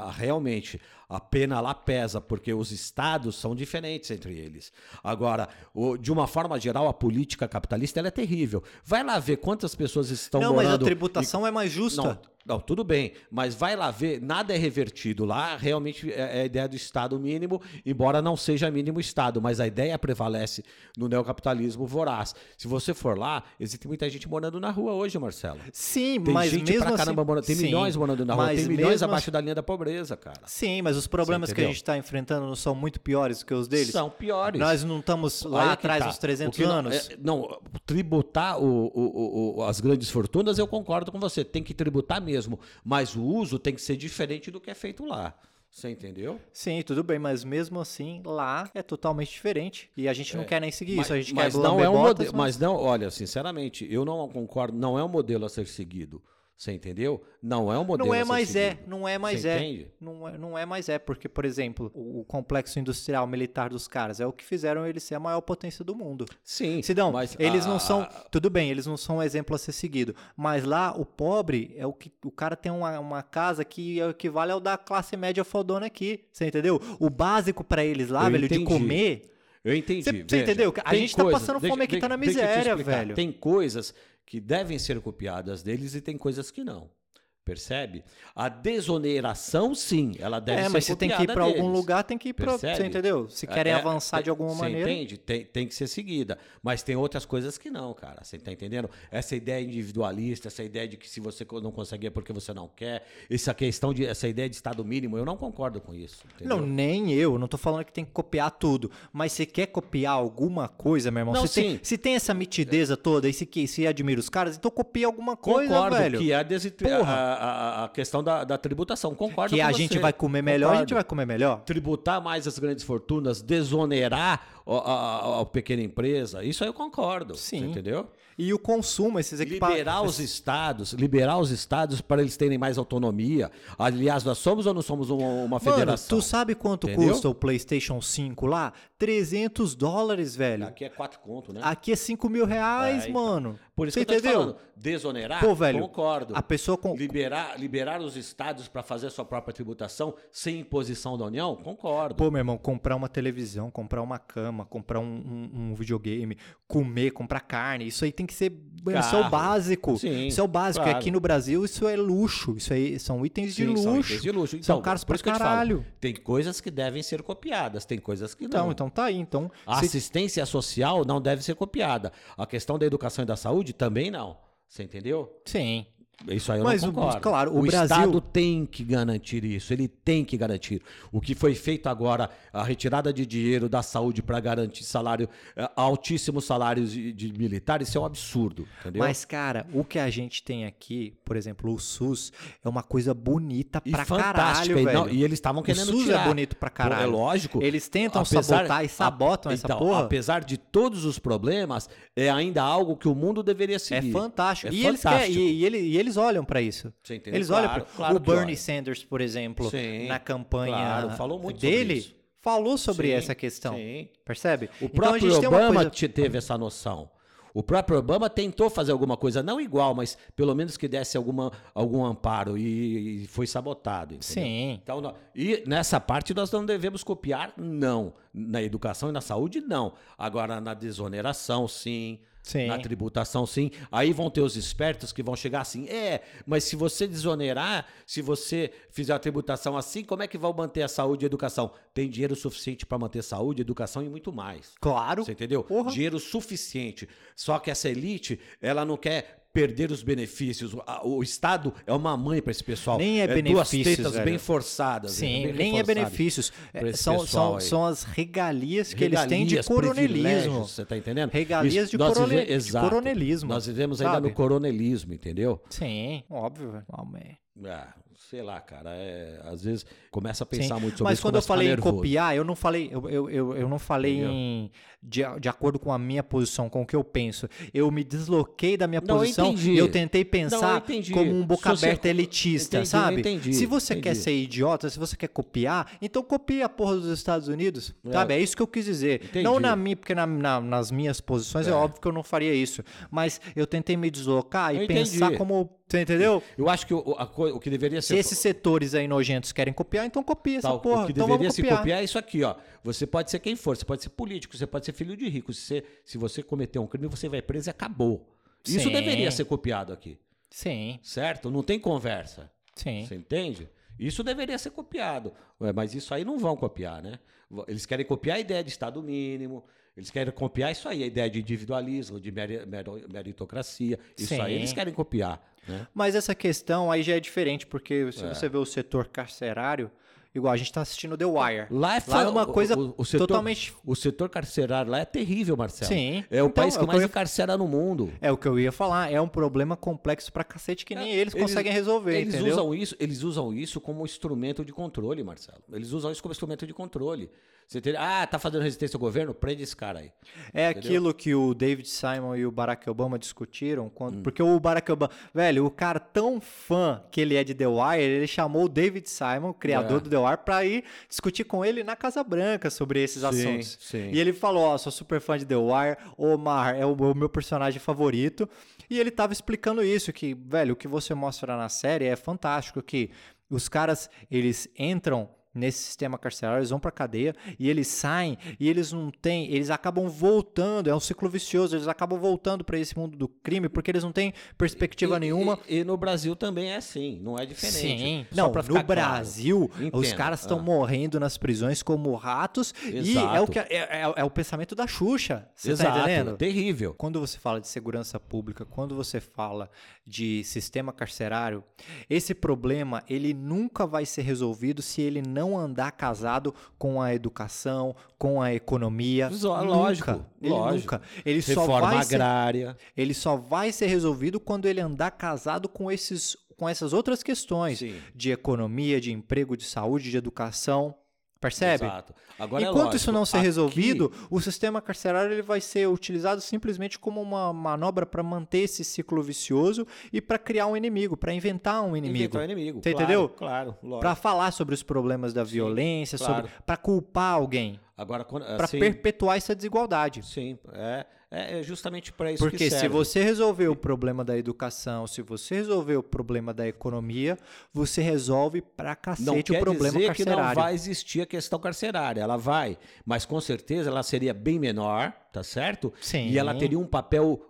a- realmente. A pena lá pesa, porque os estados são diferentes entre eles. Agora, o- de uma forma geral, a política capitalista é terrível. Vai lá ver quantas pessoas estão Não, mas morando... a tributação é mais justa. Não, não, tudo bem, mas vai lá ver, nada é revertido. Lá realmente é é a ideia do Estado mínimo, embora não seja mínimo Estado, mas a ideia prevalece no neocapitalismo voraz. Se você for lá, existe muita gente morando na rua hoje, Marcelo. Sim, Tem mas gente mesmo pra caramba assim, morando, tem Sim, milhões morando na rua, tem milhões abaixo assim- da linha da pobreza, cara. Sim, mas os problemas que a gente está enfrentando não são muito piores que os deles? São piores. Nós não estamos lá atrás tá. dos 300 O que não- anos? é, Não, tributar o- o- o- as grandes fortunas, eu concordo com você. Tem que tributar mesmo. Mas o uso tem que ser diferente do que é feito lá. Você entendeu? Sim, tudo bem, mas mesmo assim, lá é totalmente diferente. E a gente não quer nem seguir Mas, isso, a gente mas quer não é um modelo. Mas não, olha, sinceramente, eu não concordo. Não é um modelo a ser seguido. Você entendeu? Não é um modelo Não é a ser mais é, seguido. não é mais Você é. entende? Não é. Não é mais é, porque, por exemplo, o, o complexo industrial militar dos caras é o que fizeram ele ser a maior potência do mundo. Sim. Sidão, mas eles a- não são. Tudo bem, eles não são um exemplo a ser seguido. Mas lá, o pobre é o que. O cara tem uma, uma casa que é o equivale ao da classe média fodona aqui. Você entendeu? O básico pra eles lá, Eu velho, de entendi. comer. Eu entendi. Cê- cê veja, entendeu? A gente tá passando fome aqui, tá na deixa eu te miséria, velho. Tem coisas que devem ser copiadas deles e tem coisas que não. Percebe? A desoneração, sim, ela deve é, ser mas se tem que ir pra algum lugar, tem que ir pra. Percebe? Você entendeu? Se querem É, avançar de alguma você maneira. entende? Tem, tem que ser seguida. Mas tem outras coisas que não, cara. Você tá entendendo? Essa ideia individualista, essa ideia de que se você não consegue é porque você não quer, essa questão de essa ideia de estado mínimo, eu não concordo com isso. Entendeu? Não, nem eu. Não tô falando que tem que copiar tudo. Mas se quer copiar alguma coisa, meu irmão, Não, se, tem, sim. se tem essa mitideza toda e se, se admira os caras, então copia alguma coisa, Concordo velho. que é a, desitri- Porra. a, a- a questão da, da tributação. Concordo que com a você. gente vai comer melhor, a gente Concordo. vai comer melhor. tributar mais as grandes fortunas, desonerar a, a- a pequena empresa, isso aí eu concordo. Sim. entendeu? E o consumo, esses equipamentos. Liberar os estados, liberar os estados para eles terem mais autonomia. Aliás, nós somos ou não somos uma, uma Mano, federação? tu sabe quanto Entendeu? custa o PlayStation 5 lá? 300 dólares, velho. Aqui é quatro conto, né? Aqui é 5 mil reais, É, então. Por isso Você que eu tô te entendeu? falando. Desonerar, Pô, velho, concordo. A pessoa com. Liberar, liberar os estados para fazer a sua própria tributação sem imposição da União, concordo. Pô, meu irmão, comprar uma televisão, comprar uma cama, comprar um, um- um videogame, comer, comprar carne, isso aí tem que ser. Isso é o Carro. básico. Sim, isso é o básico. Claro. aqui no Brasil isso é luxo. Isso aí são itens de Sim, luxo. São, itens de luxo. São Então, caros por pra isso que eu te falo, caralho. tem coisas que devem ser copiadas, tem coisas que Então, não. então tá aí. Então, A se- assistência social não deve ser copiada. A questão da educação e da saúde também não. Você entendeu? sim. Isso aí eu Mas, não o- concordo. claro, o Brasil- Estado tem que garantir isso, ele tem que garantir. O que foi feito agora, a retirada de dinheiro da saúde para garantir salário, eh, altíssimos salários de, de militares, isso é um absurdo, entendeu? Mas, cara, o que a gente tem aqui, por exemplo, o SUS, é uma coisa bonita e pra caralho, e, velho. não- e eles estavam o querendo SUS tirar. é bonito pra Pô, caralho. É lógico. Eles tentam Apesar- sabotar e a- sabotam essa então, porra. Apesar de todos os problemas, é ainda algo que o mundo deveria É seguir. fantástico. É e, Eles fantástico. querem, e, e ele- e eles olham pra isso. Eles olham Claro, pra... claro O Bernie olham. Sanders, por exemplo, Sim, na campanha claro, falou muito sobre dele, isso. falou sobre Sim, essa questão. sim. Percebe? O Então, próprio uma Obama coisa- te- teve essa noção. O próprio Obama tentou fazer alguma coisa, não igual, mas pelo menos que desse alguma, algum amparo e, e foi sabotado. Entendeu? Sim. Então, e nessa parte nós não devemos copiar, não. Na educação e na saúde, não. Agora, na desoneração, sim. Sim. Na tributação, sim. Aí vão ter os espertos que vão chegar assim. É, mas se você desonerar, se você fizer a tributação assim, como é que vai manter a saúde e a educação? Tem dinheiro suficiente para manter saúde, educação e muito mais. Claro. Você entendeu? Porra. Dinheiro suficiente. Só que essa elite, ela não quer perder os benefícios. O, o Estado é uma mãe para esse pessoal. Nem é duas benefícios, tetas velho. bem forçadas. Sim, bem nem é benefícios. É, são, são, aí. são as regalias que eles têm de Regalias, coronelismo. Você tá entendendo? Regalias de nós corone- vive- de coronelismo, Nós vivemos ainda sabe? no coronelismo, entendeu? Sim, óbvio, velho. Man. Ah, sei lá, cara. é, às vezes começa a pensar Sim. muito sobre Mas isso. quando eu falei em copiar, eu não falei, eu, eu, eu, eu não falei em, de, de acordo com a minha posição, com o que eu penso. Eu me desloquei da minha Não, eu posição entendi. e eu tentei pensar Não, eu como um boca aberta elitista, Entendi, sabe? entendi, Se você quer entendi. ser idiota, se você quer copiar, então copia a porra dos Estados Unidos, É. sabe? É isso que eu quis dizer. Não na minha, porque na- na- nas minhas posições é. É. óbvio que eu não faria isso, mas eu tentei me deslocar e Eu pensar como, você entendeu? Eu acho que o, a o que deveria Se ser. esses setores aí nojentos querem copiar, então copia essa Tal, porra. o que então deveria se copiar. copiar é isso aqui, ó. Você pode ser quem for, você pode ser político, você pode ser filho de rico. Se você, se você cometer um crime, você vai preso e acabou. Isso Sim. deveria ser copiado aqui, Sim, certo? Não tem conversa. sim. Você entende? Isso deveria ser copiado. Mas isso aí não vão copiar, né? Eles querem copiar a ideia de Estado mínimo, eles querem copiar isso aí, a ideia de individualismo, de meri- meri- meritocracia. Isso aí Sim. eles querem copiar. Né? Mas essa questão aí já é diferente, porque se É. você vê o setor carcerário, igual a gente tá assistindo The Wire. Lá é, Lá é uma o- coisa o, o setor, totalmente. O setor carcerário lá é terrível, Marcelo. Sim. É o Então, país é que o que mais eu encarcera no mundo. É o que eu ia falar, é um problema complexo pra cacete que nem eles, conseguem resolver, É, Eles entendeu? usam isso, eles usam isso como instrumento de controle, Marcelo. Eles usam isso como instrumento de controle. Você entende? Ah, tá fazendo resistência ao governo? Prende esse cara aí. É Entendeu? aquilo que o David Simon e o Barack Obama discutiram, Hum. quando, porque o Barack Obama, velho, o cara tão fã que ele é de The Wire, ele chamou o David Simon, criador É. do The Wire, pra ir discutir com ele na Casa Branca sobre esses Sim, assuntos. sim. E ele falou, ó, sou super fã de The Wire, Omar é o, o meu personagem favorito, e ele tava explicando isso, que, velho, o que você mostra na série é fantástico, que os caras, eles entram nesse sistema carcerário, eles vão pra cadeia e eles saem e eles não têm, eles acabam voltando, é um ciclo vicioso, eles acabam voltando pra esse mundo do crime porque eles não têm perspectiva E- nenhuma. E, e no Brasil também é assim, não é diferente. Sim, Só não, no ficar claro. Brasil, os caras estão ah. morrendo nas prisões como ratos e é Exato. o, que, é, é- é o pensamento da Xuxa, você Exato, tá entendendo? terrível. Quando você fala de segurança pública, quando você fala de sistema carcerário, esse problema ele nunca vai ser resolvido se ele não andar casado com a educação, com a economia. Nunca. lógico, Ele lógico. nunca. Ele só Reforma vai ser, agrária. ele só vai ser resolvido quando ele andar casado com esses com essas outras questões Sim. de economia, de emprego, de saúde, de educação. Percebe? Exato. Agora é Enquanto lógico, isso não ser aqui- resolvido, o sistema carcerário ele vai ser utilizado simplesmente como uma manobra para manter esse ciclo vicioso e para criar um inimigo, para inventar um inimigo. Inventar um inimigo. Você claro, entendeu? Claro, lógico. Para falar sobre os problemas da violência, claro. para culpar alguém, Agora, para assim, perpetuar essa desigualdade. Sim, é, é é justamente para isso Porque que se serve. você resolver o problema da educação, se você resolver o problema da economia, você resolve pra não cacete quer o problema dizer que não carcerário. vai existir a questão carcerária, ela vai, mas com certeza ela seria bem menor, tá certo? Sim. E ela teria um papel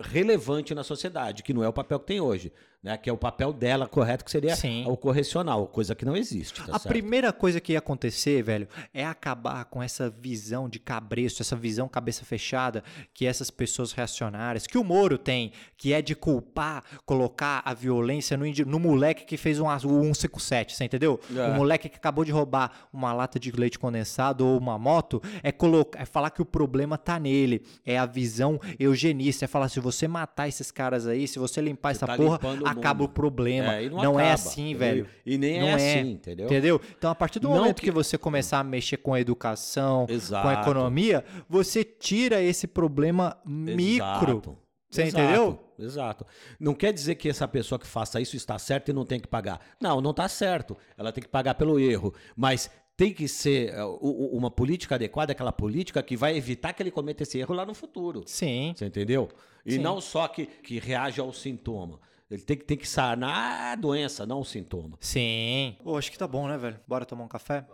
relevante na sociedade, que não é o papel que tem hoje, né? Que é o papel dela correto, que seria Sim. o correcional, coisa que não existe, tá A certo? primeira coisa que ia acontecer, velho, é acabar com essa visão de cabresto, essa visão cabeça fechada que essas pessoas reacionárias, que o Moro tem, que é de culpar, colocar a violência no, no moleque que fez um, o 157, você entendeu? É. O moleque que acabou de roubar uma lata de leite condensado ou uma moto, é, colocar, é falar que o problema tá nele. É a visão eugenista, é falar se você matar esses caras aí, se você limpar Você essa tá porra, acaba o problema. É, não não é acaba, assim, entendeu? velho. E nem Não é é. assim, entendeu? Entendeu? Então, a partir do Não momento que... que- você começar a mexer com a educação, com a Exato. economia, você tira esse problema micro. Exato. Você Exato, entendeu? Exato. Não quer dizer que essa pessoa que faça isso está certa e não tem que pagar. Não, não está certo. Ela tem que pagar pelo erro. Mas tem que ser é, o- uma política adequada, aquela política que vai evitar que ele cometa esse erro lá no futuro. Sim. Você entendeu? E Sim. não só que, que reage ao sintoma. Ele tem que, tem que sanar a doença, não o sintoma. Sim. Pô, acho que tá bom, né, velho? Bora tomar um café?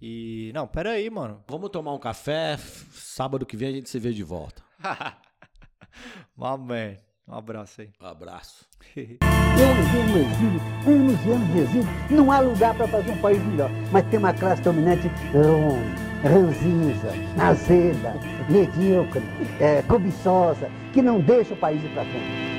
E. Não, pera aí, mano. Vamos tomar um café, sábado que vem a gente se vê de volta. Mamãe. Um abraço aí. Um abraço. Eu vivi no exílio, anos e anos de exílio. Não há lugar para fazer um país melhor. Mas tem uma classe dominante rum, ranzinza, azeda, medíocre, é, cobiçosa, que não deixa o país ir para frente.